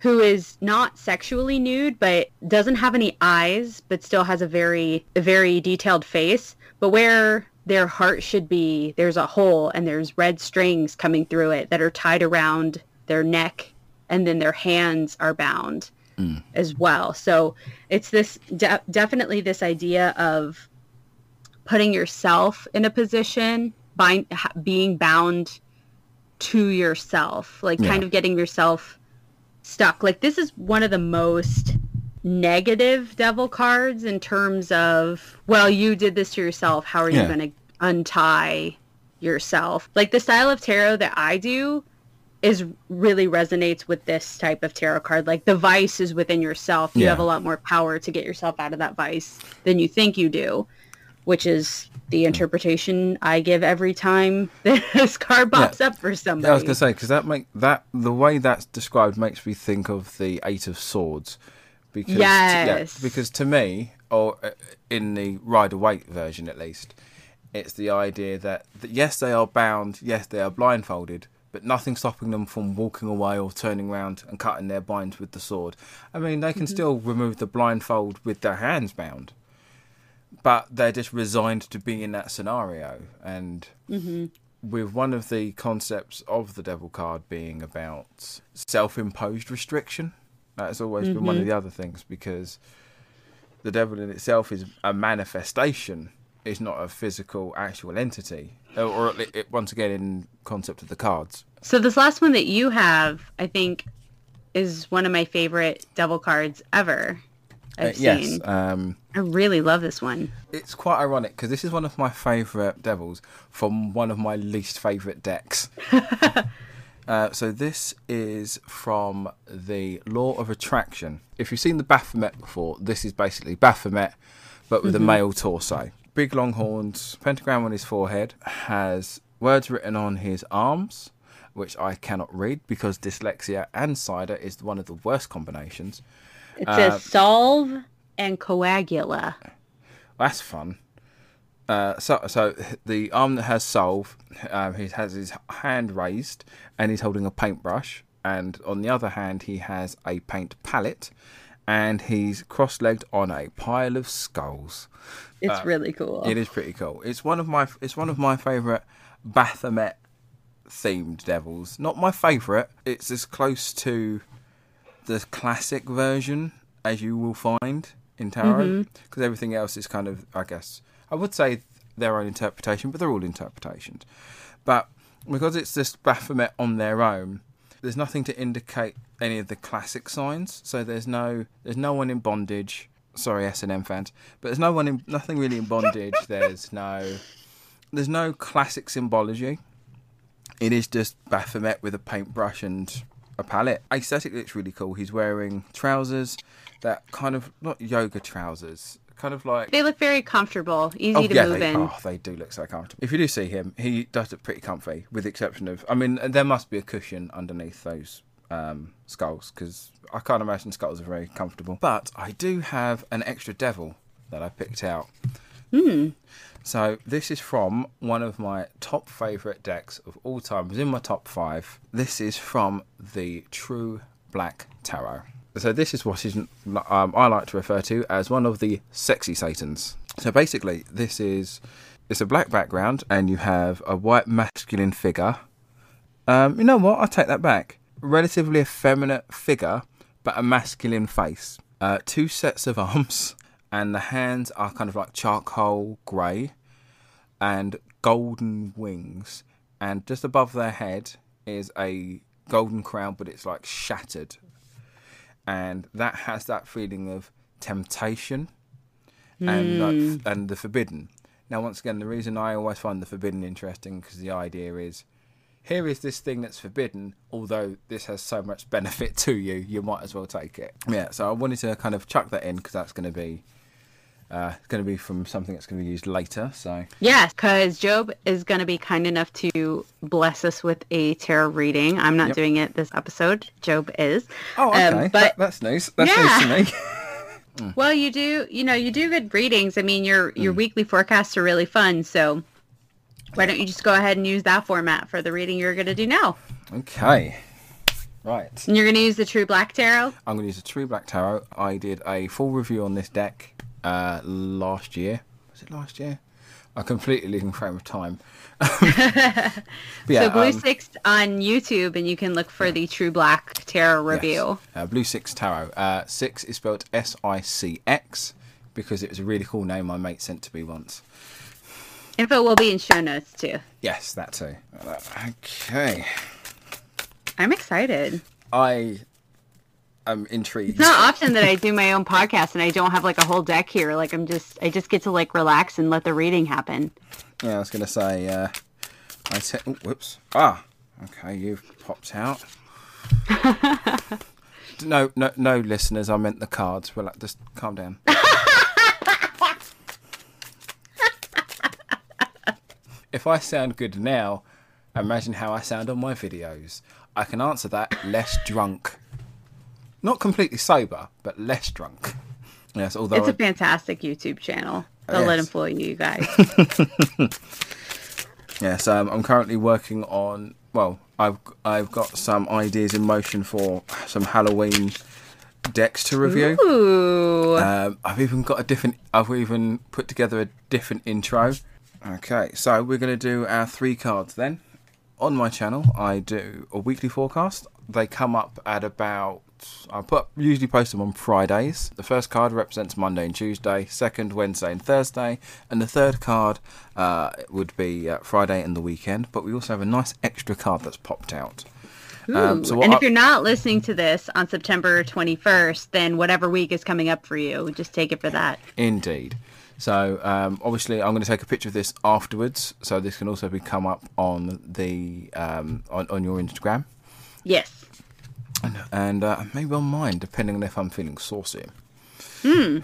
who is not sexually nude but doesn't have any eyes but still has a very a very detailed face but where their heart should be there's a hole and there's red strings coming through it that are tied around their neck and then their hands are bound mm. as well so it's this de- definitely this idea of putting yourself in a position bind, being bound to yourself, like Yeah. kind of getting yourself stuck. Like this is one of the most negative devil cards in terms of, well, you did this to yourself. How are you going to untie yourself? Like the style of tarot that I do is really resonates with this type of tarot card. Like the vice is within yourself. You Yeah. have a lot more power to get yourself out of that vice than you think you do, which is the interpretation I give every time [laughs] this card pops Yeah. up for somebody. Yeah, I was gonna say because that make that the way that's described makes me think of the Eight of Swords. Because Yes. because to me, or uh, in the Rider Waite version at least, it's the idea that, that yes, they are bound, yes, they are blindfolded, but nothing stopping them from walking away or turning around and cutting their binds with the sword. I mean, they can still remove the blindfold with their hands bound, but they're just resigned to being in that scenario. And mm-hmm. with one of the concepts of the devil card being about self-imposed restriction, that's always been one of mm-hmm. the other things because the devil in itself is a manifestation. It's not a physical, actual entity, or, or at le- it, once again in concept of the cards. So this last one that you have, I think, is one of my favorite devil cards ever. I've Uh, yes, seen. um, I really love this one. it's quite ironic because this is one of my favourite devils from one of my least favourite decks. [laughs] uh, so this is from the Law of Attraction. If you've seen the Baphomet before, this is basically Baphomet, but with a male torso. Big long horns, pentagram on his forehead, has words written on his arms, which I cannot read because dyslexia and cider is one of the worst combinations. It Uh, says solve and coagula. That's fun. Uh, so, so the arm that has solve, um, he has his hand raised and he's holding a paintbrush, and on the other hand he has a paint palette, and he's cross-legged on a pile of skulls. It's really cool. It is pretty cool. It's one of my it's one of my favourite Baphomet themed devils. Not my favourite. It's as close to the classic version as you will find in tarot, mm-hmm. because everything else is kind of, I guess, I would say their own interpretation, but they're all interpretations. But because it's just Baphomet on their own, there's nothing to indicate any of the classic signs. So there's no there's no one in bondage. Sorry, S and M fans, but there's no one in nothing really in bondage. [laughs] there's no there's no classic symbology. It is just Baphomet with a paintbrush and a palette. Aesthetically, it's really cool. He's wearing trousers that kind of not yoga trousers kind of like They look very comfortable, easy Oh to yeah, move they, in. oh, they do look so comfortable. If you do see him, he does look pretty comfy, with the exception of, I mean, there must be a cushion underneath those um, skulls because I can't imagine skulls are very comfortable. But I do have an extra devil that I picked out. So this is from one of my top favourite decks of all time. It was in my top five. This is from the True Black Tarot. So this is what is um, I like to refer to as one of the sexy satans. So basically, this is it's a black background, and you have a white masculine figure. Um, you know what? I take that back. Relatively effeminate figure, but a masculine face. Uh, two sets of [laughs] arms, and the hands are kind of like charcoal grey and golden wings. And just above their head is a golden crown, but it's like shattered. And that has that feeling of temptation and like, hmm. and the forbidden. Now, once again, the reason I always find the forbidden interesting because the idea is here is this thing that's forbidden, although this has so much benefit [laughs] to you, you might as well take it. Yeah, so I wanted to kind of chuck that in because that's going to be uh, it's going to be from something that's going to be used later. So Yes, because Jobe is going to be kind enough to bless us with a tarot reading. I'm not Yep. doing it this episode. Jobe is. oh, okay, Um, that, but that's nice. That's Yeah. news to me. [laughs] well, you do. You know, you do good readings. I mean, your Hmm. your weekly forecasts are really fun. So why don't you just go ahead and use that format for the reading you're going to do now? okay, right. And you're going to use the True Black Tarot. I'm going to use the True Black Tarot. I did a full review on this deck uh, last year. Was it last year? I'm completely losing frame of time. [laughs] Yeah, so Blue um, Sicx on YouTube, and you can look for the True Black Tarot review. Yes. Uh, Blue Sicx Tarot. Uh, six is spelled S I C X because it was a really cool name my mate sent to me once. Info will be in show notes too. Yes, that too. Okay. I'm excited. I am intrigued. It's not often that I do my own podcast and I don't have like a whole deck here. Like I'm just, I just get to like relax and let the reading happen. Yeah, I was going to say, uh, I said, oh, whoops. Ah, okay, you've popped out. [laughs] no, no, no, listeners, I meant the cards. Relax, just calm down. [laughs] if I sound good now, imagine how I sound on my videos. I can answer that less drunk. Not completely sober, but less drunk. [laughs] Yes, although It's I- a fantastic YouTube channel. Don't let yes. him fool you, guys. [laughs] Yes, um, I'm currently working on. Well, I've I've got some ideas in motion for some Halloween decks to review. Ooh. Um, I've even got a different. I've even put together a different intro. Okay, so we're going to do our three cards then. On my channel, I do a weekly forecast. They come up at about. I put usually post them on Fridays. The first card represents Monday and Tuesday. Second, Wednesday and Thursday, and the third card uh, would be uh, Friday and the weekend. But we also have a nice extra card that's popped out. Um, so and I- if you're not listening to this on September 21st, then whatever week is coming up for you, just take it for that. Indeed. So um, obviously, I'm going to take a picture of this afterwards. So this can also be come up on the um, on, on your Instagram Yes. And uh, maybe on mine, depending on if I'm feeling saucy. Hmm.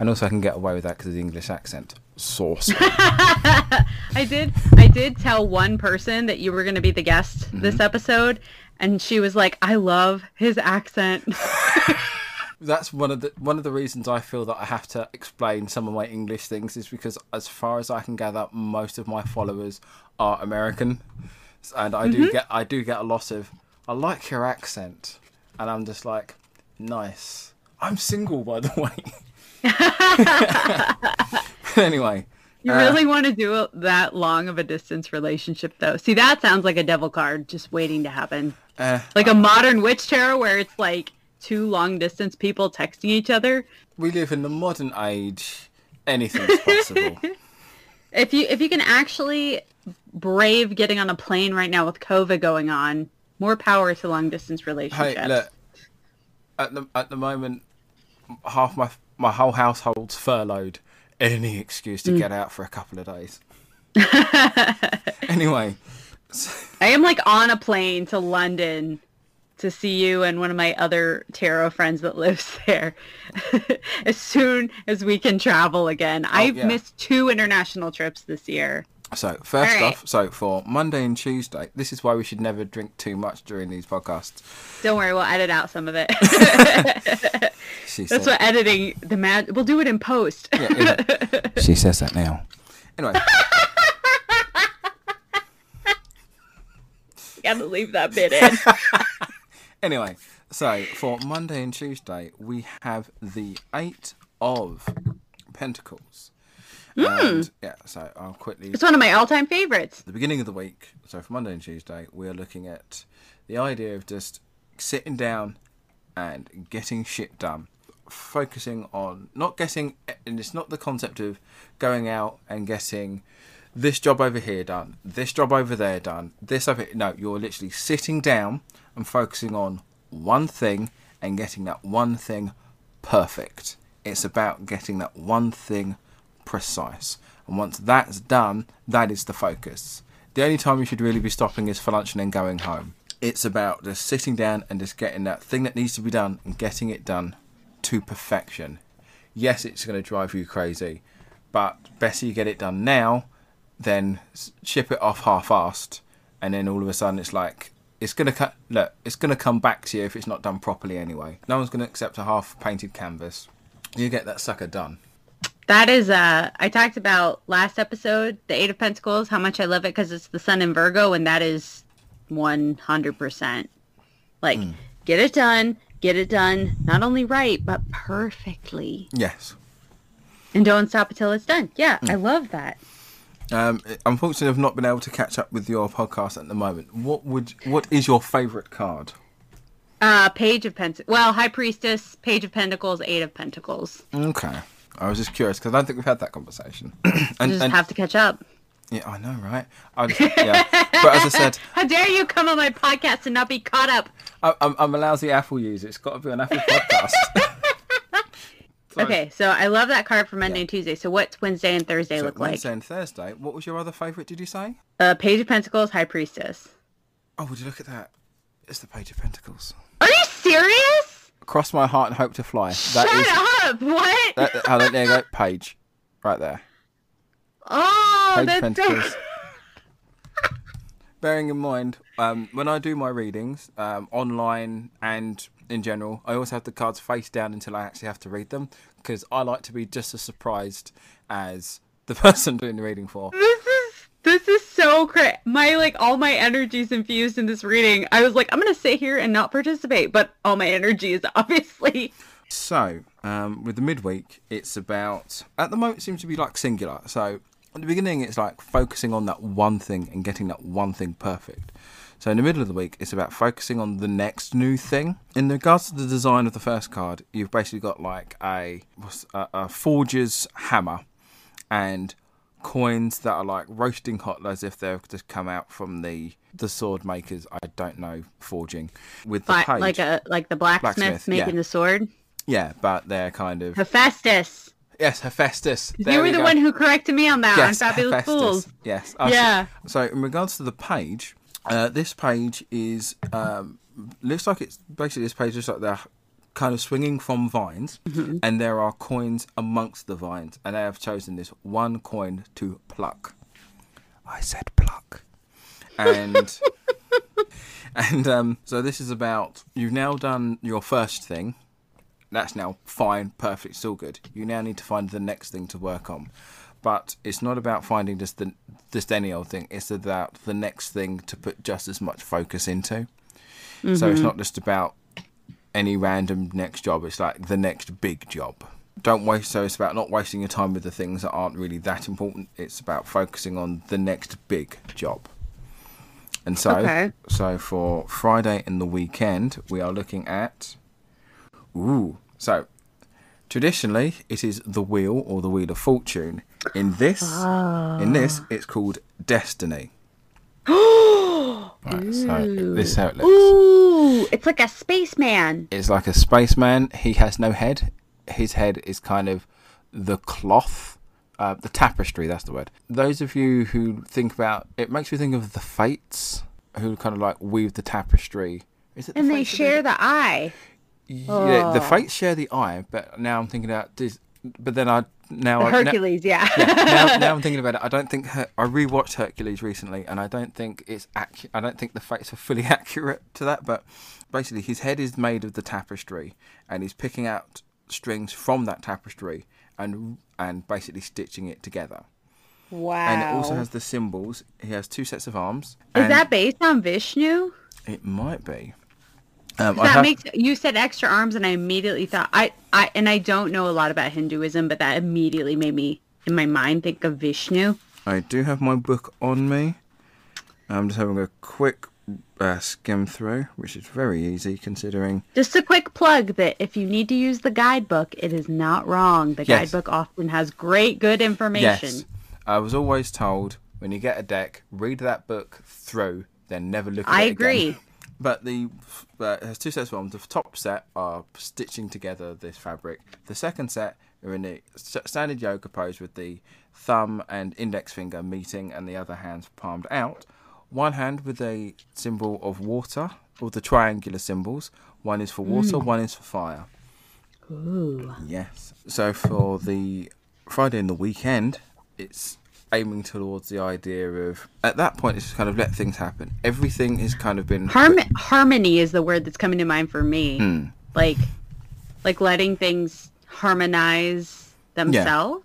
And also, I can get away with that because of the English accent. Saucy. [laughs] I did. I did tell one person that you were going to be the guest this Mm-hmm. episode, and she was like, "I love his accent." [laughs] That's one of the one of the reasons I feel that I have to explain some of my English things is because, as far as I can gather, most of my followers are American, and I do get I do get a lot of I like your accent, and I'm just like, nice. I'm single, by the [laughs] way. [laughs] anyway, You Uh, really want to do that long of a distance relationship, though? See, that sounds like a devil card just waiting to happen. uh, Like a modern witch tarot where it's like two long distance people texting each other. we live in the modern age. Anything's possible. [laughs] If you if you can actually brave getting on a plane right now with COVID going on, more power to long distance relationships. Hey, look. At the at the moment, half my my whole household's furloughed. Any excuse to mm. get out for a couple of days. [laughs] anyway, I am like on a plane to London to see you and one of my other tarot friends that lives [laughs] there [laughs] as soon as we can travel again. Oh, I've yeah. missed two international trips this year. So first All right. off, so for Monday and Tuesday, this is why we should never drink too much during these podcasts. Don't worry, we'll edit out some of it. [laughs] She That's said, what editing the mad. We'll do it in post. Yeah, it- [laughs] she says that now. Anyway, [laughs] Gotta leave that bit in. anyway, so for Monday and Tuesday, we have the Eight of Pentacles. Mm. And yeah, so I'll quickly It's one of my all-time favorites. the beginning of the week, so for Monday and Tuesday, we are looking at the idea of just sitting down and getting shit done. Focusing on not getting, and it's not the concept of going out and getting this job over here done, this job over there done, this over No, you're literally sitting down and focusing on one thing and getting that one thing perfect. It's about getting that one thing precise. And once that's done, that is the focus. The only time you should really be stopping is for lunch and then going home. It's about just sitting down and just getting that thing that needs to be done and getting it done to perfection. Yes, it's going to drive you crazy, but better you get it done now than ship it off half-assed, and then all of a sudden it's like it's going to cut. Look, it's going to come back to you if it's not done properly anyway. No one's going to accept a half-painted canvas. You get that sucker done. That is, uh, I talked about last episode, the Eight of Pentacles, how much I love it because it's the Sun in Virgo, and that is 100%. Like, get it done, get it done, not only right, but perfectly. Yes. And don't stop until it's done. Yeah, I love that. Um, unfortunately, I've not been able to catch up with your podcast at the moment. What would what is your favourite card? Uh, Page of Pentacles. Well, High Priestess, Page of Pentacles, Eight of Pentacles. Okay, I was just curious because I don't think we've had that conversation. [clears throat] and, Just and- have to catch up. yeah, I know, right? I just, yeah, but as I said, [laughs] How dare you come on my podcast and not be caught up? I, I'm, I'm a lousy Apple user. It's got to be an Apple podcast. [laughs] [laughs] Okay, so I love that card for Monday and Tuesday. So what's Wednesday and Thursday So look like? Wednesday and Thursday. What was your other favourite? Did you say? Uh, Page of Pentacles, High Priestess. Oh, would you look at that? It's the Page of Pentacles. Are you serious? Cross my heart and hope to fly. That Shut is. up! What? That, oh, there you go. [laughs] Page, right there. oh, Page that's Pentacles. [laughs] Bearing in mind, um, when I do my readings um, online and in general, I always have the cards face down until I actually have to read them because I like to be just as surprised as the [laughs] person doing the reading for. This is so cra My like all my energy's infused in this reading. I was like, I'm gonna sit here and not participate, but all my energy is [laughs] obviously. So, um, with the midweek, it's about at the moment it seems to be like singular. So, at the beginning, it's like focusing on that one thing and getting that one thing perfect. So, in the middle of the week, it's about focusing on the next new thing. In regards to the design of the first card, you've basically got like a a, a forger's hammer and coins that are like roasting hot as if they've just come out from the the sword makers. I don't know forging with the page. like a like the blacksmith, Blacksmith, making yeah. the sword. yeah, but they're kind of Hephaestus. Yes, Hephaestus. You were we the go. one who corrected me on that yes, on Fabulous Hephaestus. Fools. Yes. So- Yeah. So, in regards to the page, uh, this page is um, looks like it's basically this page looks like they're kind of swinging from vines, Mm-hmm. and there are coins amongst the vines, and I have chosen this one coin to pluck. I said pluck, and [laughs] and um, so this is about you've now done your first thing. That's now fine, perfect, still good. You now need to find the next thing to work on. But it's not about finding just the just any old thing. It's about the next thing to put just as much focus into. So it's not just about any random next job. It's like the next big job. Don't waste. So it's about not wasting your time with the things that aren't really that important. It's about focusing on the next big job. And so, Okay. so for Friday and the weekend, we are looking at. Ooh, so traditionally it is the wheel or the wheel of fortune. In this, in ah. this, it's called destiny. [gasps] [gasps] right, so this is how it looks. Ooh, it's like a spaceman. It's like a spaceman. He has no head. His head is kind of the cloth, uh, the tapestry. That's the word. Those of you who think about it, makes me think of the Fates, who kind of like weave the tapestry Is it the And they fates that do share the eye. Yeah, the Oh. fates share the eye, but now I'm thinking about this. But then I now The I, now- Hercules, yeah. now, [laughs] now I'm thinking about it. I don't think Her- I rewatched Hercules recently, and I don't think it's accu- I don't think the fates are fully [laughs] accurate to that. But basically, his head is made of the tapestry, and he's picking out strings from that tapestry and and basically stitching it together. wow. And it also has the symbols. He has two sets of arms. Is that based on Vishnu? It might be. Um, That have- makes you said extra arms, and I immediately thought I, I, and I don't know a lot about Hinduism, but that immediately made me in my mind think of Vishnu. I do have my book on me. I'm just having a quick uh, skim through, which is very easy considering. Just a quick plug that if you need to use the guidebook, it is not wrong. The Yes. guidebook often has great, good information. Yes, I was always told when you get a deck, read that book through, then never look at I it again. agree. [laughs] But the has two sets of arms. The top set are stitching together this fabric. The second set are in the standard yoga pose with the thumb and index finger meeting and the other hands palmed out. One hand with a symbol of water, or the triangular symbols. One is for water, mm. one is for fire. Ooh. Yes. So for the Friday and the weekend, it's aiming towards the idea of at that point it's just kind of let things happen. Everything has kind of been Harm- harmony is the word that's coming to mind for me. Hmm. Like, like letting things harmonize themselves.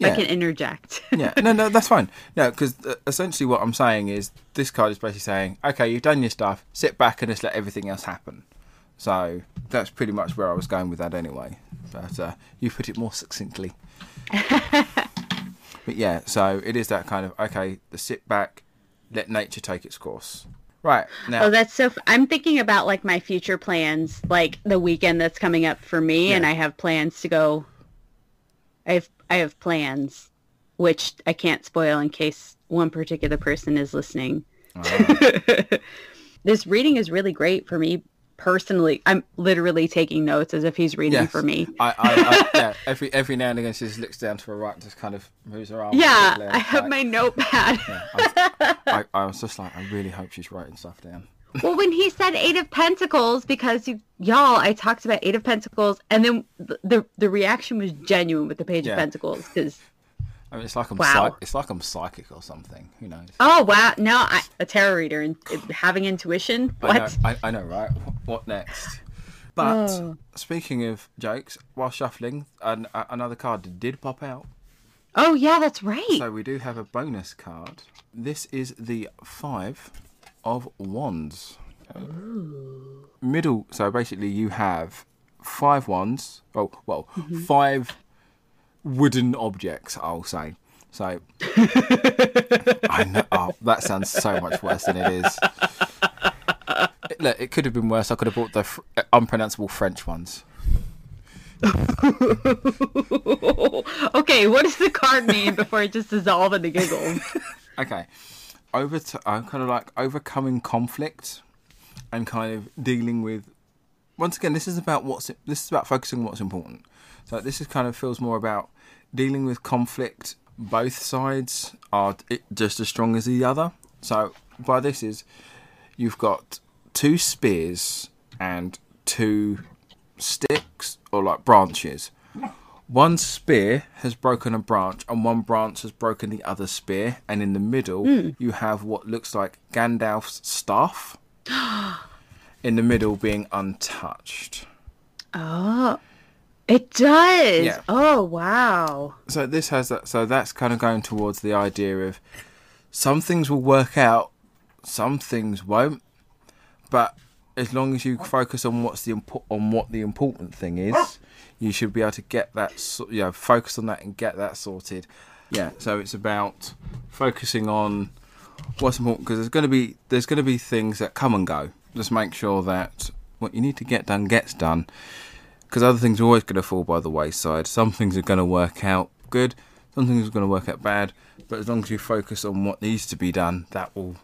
I Yeah. can interject. [laughs] yeah, no, no, that's fine. No, because uh, essentially what I'm saying is this card is basically saying, okay, you've done your stuff, sit back and just let everything else happen. So that's pretty much where I was going with that anyway. But uh, you put it more succinctly. [laughs] but yeah, so it is that kind of okay, the sit back, let nature take its course. Right now, Oh, that's so. F- I'm thinking about like my future plans, like the weekend that's coming up for me, and I have plans to go. I have I have plans, which I can't spoil in case one particular person is listening. [laughs] this reading is really great for me personally. I'm literally taking notes as if he's reading Yes. for me. I, I, I, [laughs] yeah, every every now and again she just looks down to her right, just kind of moves her arm. Yeah, I have like- my notepad. [laughs] Yeah, [laughs] I, I, was just like, I really hope she's writing stuff down. well, when he said Eight of Pentacles, because you, y'all, I talked about Eight of Pentacles, and then the the, the reaction was genuine with the Page Yeah. of Pentacles, because I mean, it's like I'm Wow. psych- it's like I'm psychic or something. Who knows? oh wow, no, I, a tarot reader and having intuition. I know, What? I, I know, right? Wh- What next? But Oh. speaking of jokes, while shuffling, an, a, another card did pop out. Oh yeah, that's right. So we do have a bonus card. This is the Five of Wands. Middle. So basically, you have five wands. Oh, well, Mm-hmm. five wooden objects. I'll say. So [laughs] I know. Oh, that sounds so much worse than it is. Look, it could have been worse. I could have bought the fr- unpronounceable French ones. [laughs] okay, what does the card mean before it just dissolve into giggles? [laughs] Okay. Over to, I'm kind of like overcoming conflict and kind of dealing with once again this is about what's this is about focusing on what's important. So this is kind of feels more about dealing with conflict. Both sides are just as strong as the other. So by this is you've got two spears and two sticks or like branches. One spear has broken a branch, and one branch has broken the other spear. And in the middle, hmm. you have what looks like Gandalf's staff. [gasps] in the middle, being untouched. Oh, it does. Yeah. Oh wow. So this has that. So that's kind of going towards the idea of some things will work out, some things won't. But as long as you focus on what's the impo- on what the important thing is, you should be able to get that. So- you know, focus on that and get that sorted. Yeah. So it's about focusing on what's important because there's going to be there's going to be things that come and go. Just make sure that what you need to get done gets done because other things are always going to fall by the wayside. Some things are going to work out good, some things are going to work out bad. But as long as you focus on what needs to be done, that will.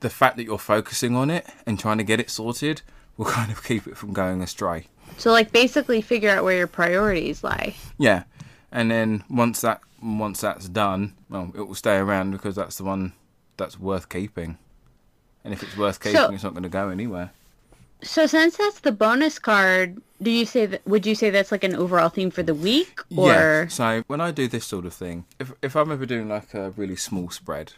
The fact that you're focusing on it and trying to get it sorted will [laughs] kind of keep it from going astray. So like basically figure out where your priorities lie. Yeah, and then once that once that's done, well, it will stay around because that's the one that's worth keeping. And if it's worth keeping, So- it's not going to go anywhere. So since that's the bonus card, do you say that? Would you say that's like an overall theme for the week, or Yeah. So when I do this sort of thing, if if I'm ever doing like a really small spread,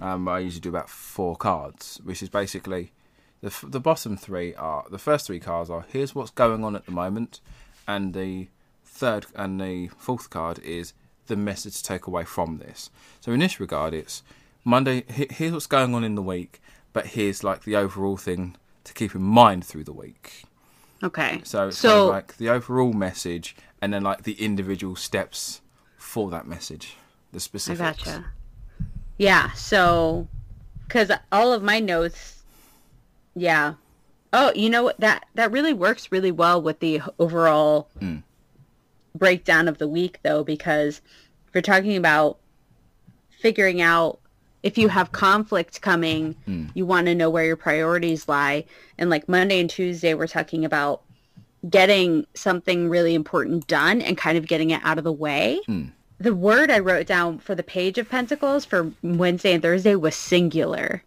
um, I usually do about four cards, which is basically the f- the bottom three are the first three cards are here's what's going on at the moment, and the third and the fourth card is the message to take away from this. So in this regard, it's Monday. he- Here's what's going on in the week, but here's like the overall thing to keep in mind through the week. okay? So it's so kind of like the overall message, and then like the individual steps for that message, the specifics. I gotcha. Yeah. So, because all of my notes, yeah. Oh, you know what? That that really works really well with the overall Mm. breakdown of the week, though, because if you're talking about figuring out if you have conflict coming, Mm. you want to know where your priorities lie. And like Monday and Tuesday, we're talking about getting something really important done and kind of getting it out of the way. Mm. The word I wrote down for the page of pentacles for Wednesday and Thursday was singular.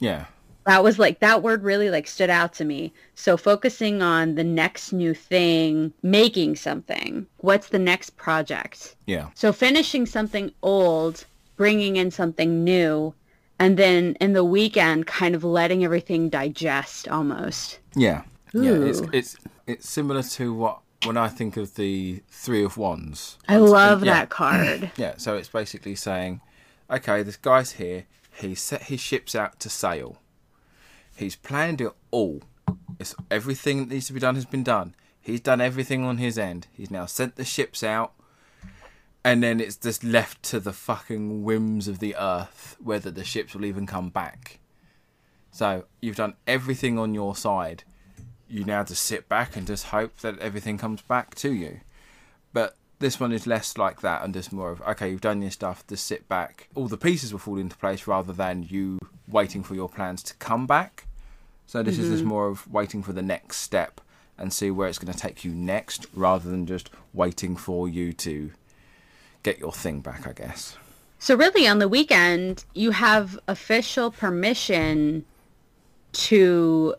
Yeah, That was like that word really like stood out to me. So focusing on the next new thing, making something. What's the next project? yeah, So finishing something old, bringing in something new, and then in the weekend kind of letting everything digest almost. yeah, yeah. It's it's it's similar to what when I think of the three of wands. I love yeah. that card. [clears throat] Yeah, so it's basically saying, okay, this guy's here. He's set his ships out to sail. He's planned it all. It's everything that needs to be done has been done. He's done everything on his end. He's now sent the ships out, and then it's just left to the fucking whims of the earth whether the ships will even come back. So you've done everything on your side. You now just sit back and just hope that everything comes back to you. But this one is less like that and just more of okay you've done your stuff just sit back. All the pieces will fall into place rather than you waiting for your plans to come back. So this is just mm-hmm. more of waiting for the next step and see where it's going to take you next rather than just waiting for you to get your thing back i guess. So really on the weekend, you have official permission to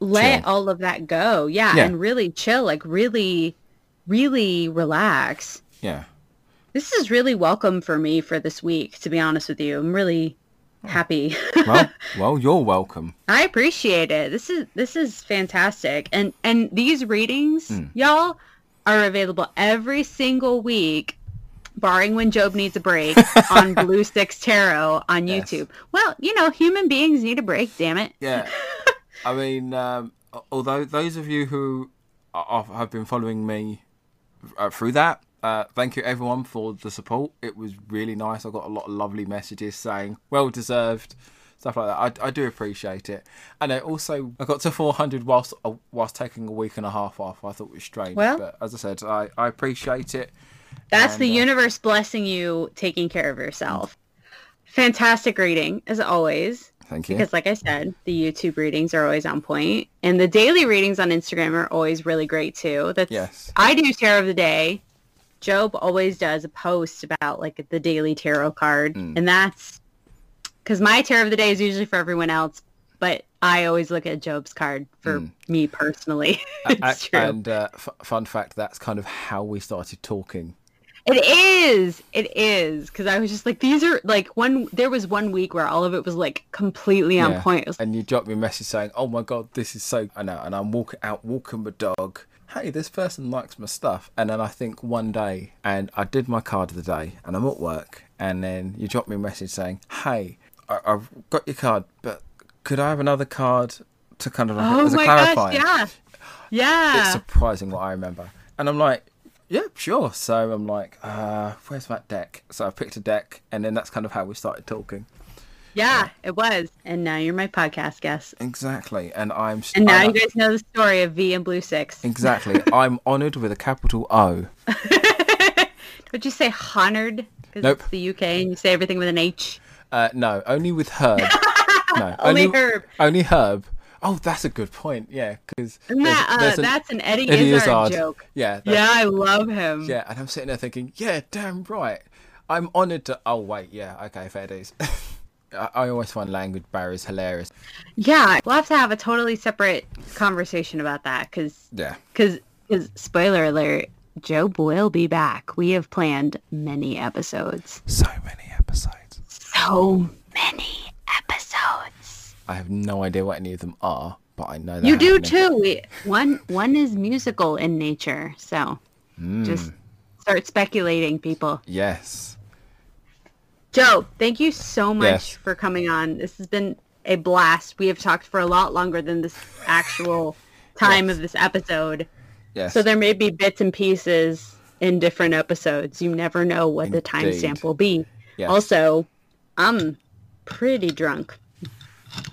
let Chill. all of that go. Yeah, Yeah. and really chill, like really really relax. yeah This is really welcome for me for this week, to be honest with you. I'm really happy. [laughs] well well you're welcome I appreciate it. This is this is fantastic. And and these readings, Hmm. y'all, are available every single week, barring when Jobe needs a break, [laughs] on Blue Sicx Tarot on Yes. YouTube. Well, you know, human beings need a break, damn it. Yeah, [laughs] I mean, um, although those of you who are, have been following me uh, through that, uh, thank you everyone for the support. It was really nice. I got a lot of lovely messages saying well deserved stuff like that. I, I do appreciate it, and I also I got to 400 whilst uh, whilst taking a week and a half off. I thought it was strange, Well- but as I said, I, I appreciate it. That's And, the uh, universe blessing you taking care of yourself. Fantastic reading, as always. Thank you. Because like I said, the YouTube readings are always on. And the daily readings on Instagram are always really great too. That's Yes. I do tarot of the day. Jobe always does a post about like the daily tarot card. Mm. And that's because my tarot of the day is usually for everyone else, but I always look at Jobe's card for Mm. me personally. [laughs] True. and uh, f- fun fact, that's kind of how we started talking. It is. It is. Because I was just like, these are like one, there was one week where all of it was like completely on Yeah. point. Was and you drop me a message saying, "Oh my god, this is so," I know, and I'm walking out walking my dog. Hey, this person likes my stuff, and then I think one day, and I did my card of the day, and I'm at work, and then you drop me a message saying, "Hey, I, I've got your card, but could I have another card to kind of like, oh as a my gosh, yeah. Yeah. It's surprising what I remember, and I'm like. Yeah, sure. So I'm like, uh, where's that deck? So I picked a deck, and then that's kind of how we started talking. yeah, it was. And now you're my podcast guest. Exactly, and I'm. And now I'm- you guys know the story of Vee and Blue Sicx. Exactly. [laughs] I'm honoured with a capital O. [laughs] Would you say honored? Because Nope. it's the UK and you say everything with an H. Uh, no, only with Herb. [laughs] No, Only Herb. Only Herb. Oh, that's a good point. Yeah, because that, uh, that's an Eddie, Eddie Izzard, Izzard. joke. Yeah, Yeah, I love him. yeah. And I'm sitting there thinking, yeah, damn right. I'm honoured to. Oh wait, yeah, okay, fair dues. [laughs] I, I always find language barriers hilarious. Yeah, we'll have to have a totally separate conversation about that because Yeah. because spoiler alert, Jobe will be back. We have planned many episodes. So many episodes. So many episodes. I have no idea what any of them are, but I know that You do too. We, one one is musical in nature, so Hmm. just start speculating, people. Yes. Joe, thank you so much Yes. for coming on. This has been a blast. We have talked for a lot longer than this actual [laughs] time Yes. of this episode. Yes. So there may be bits and pieces in different episodes. You never know what the Indeed. timestamp will be. Yes. Also, I'm pretty drunk.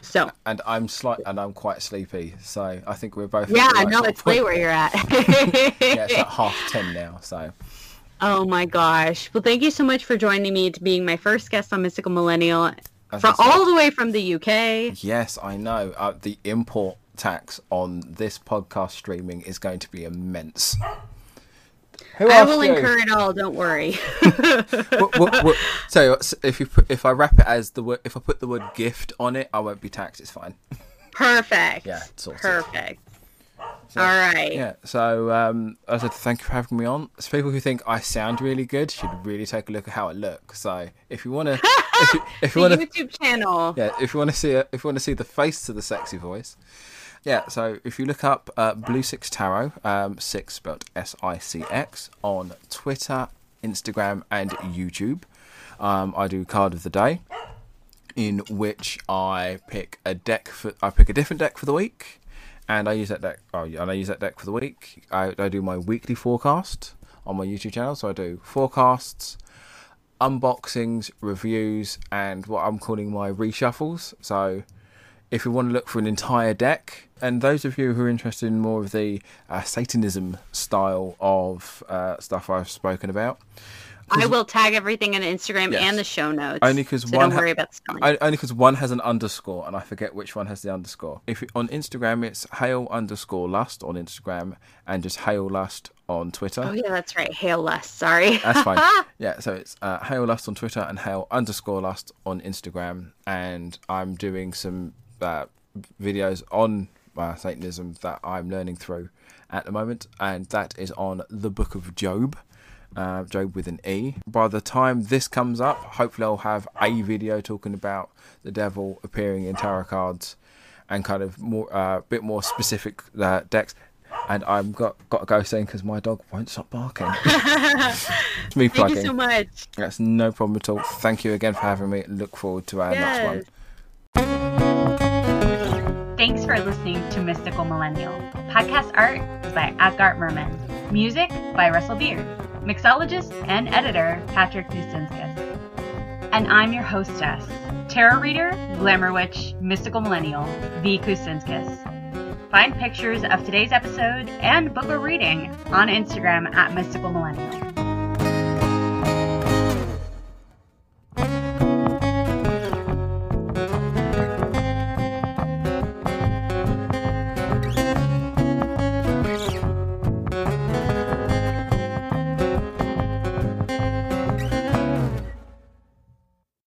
So and I'm slight and I'm quite sleepy, so I think we're both. yeah, right no, it's late where you're at. Yeah, it's like half ten now, so Oh my gosh. Well, thank you so much for joining me to being my first guest on Mystical Millennial As from all the way from the UK. yes, I know. Uh, the import tax on this podcast streaming is going to be immense. Who I will you? incur it all, don't worry. [laughs] What- what- what- so if you put, if I wrap it as the word, if I put the word gift on it, I won't be taxed. It's fine. [laughs] Perfect. Yeah, sorted. Perfect. So- all right. Yeah. So um, I said thank you for having me on. So people who think I sound really good should really take a look at how I look. So if you want to, [laughs] if you, if you want to, YouTube channel. yeah, if you want to see it, if you want to see the face to the sexy voice, yeah. So if you look up uh, Blue Sicx Tarot, um, six spelled S I C X on Twitter, Instagram, and YouTube, um, I do card of the day, in which I pick a deck for I pick a different deck for the week, and I use that deck. Oh, and I use that deck for the week. I, I do my weekly forecast on my YouTube channel, so I do forecasts unboxings, reviews, and what I'm calling my reshuffles. So, if you want to look for an entire deck, and those of you who are interested in more of the uh, Satanism style of uh, stuff I've spoken about, I will tag everything in Instagram Yes. and the show notes. Only 'cause so one don't ha- worry about spelling. I, only because one has an underscore, and I forget which one has the underscore. If on Instagram, it's hail underscore lust on Instagram, and just hail lust on Twitter. oh yeah, that's right. Hail less. Sorry. That's fine. [laughs] yeah, so it's uh, Hail Lust on Twitter and Hail underscore Lust on Instagram, and I'm doing some uh, videos on uh, Satanism that I'm learning through at the moment, and that is on the Book of Jobe. Uh, Jobe with an E. By the time this comes up, hopefully I'll have a video talking about the devil appearing in tarot cards and kind of more, a uh, bit more specific uh, decks. And I've got got to go soon because my dog won't stop barking. [laughs] it's me Thank plugging. you so much. That's no problem at all. Thank you again for having me. Look forward to our next one. Thanks for listening to Mystical Millennial. Podcast art is by Asgard Merman. Music by Russell Beard. Mixologist and editor Patrick Kusinskis. And I'm your hostess, tarot reader, glamour witch, mystical millennial, Vee. Kusinskis. Find pictures of today's episode and book a reading on Instagram at Mystical Millennial.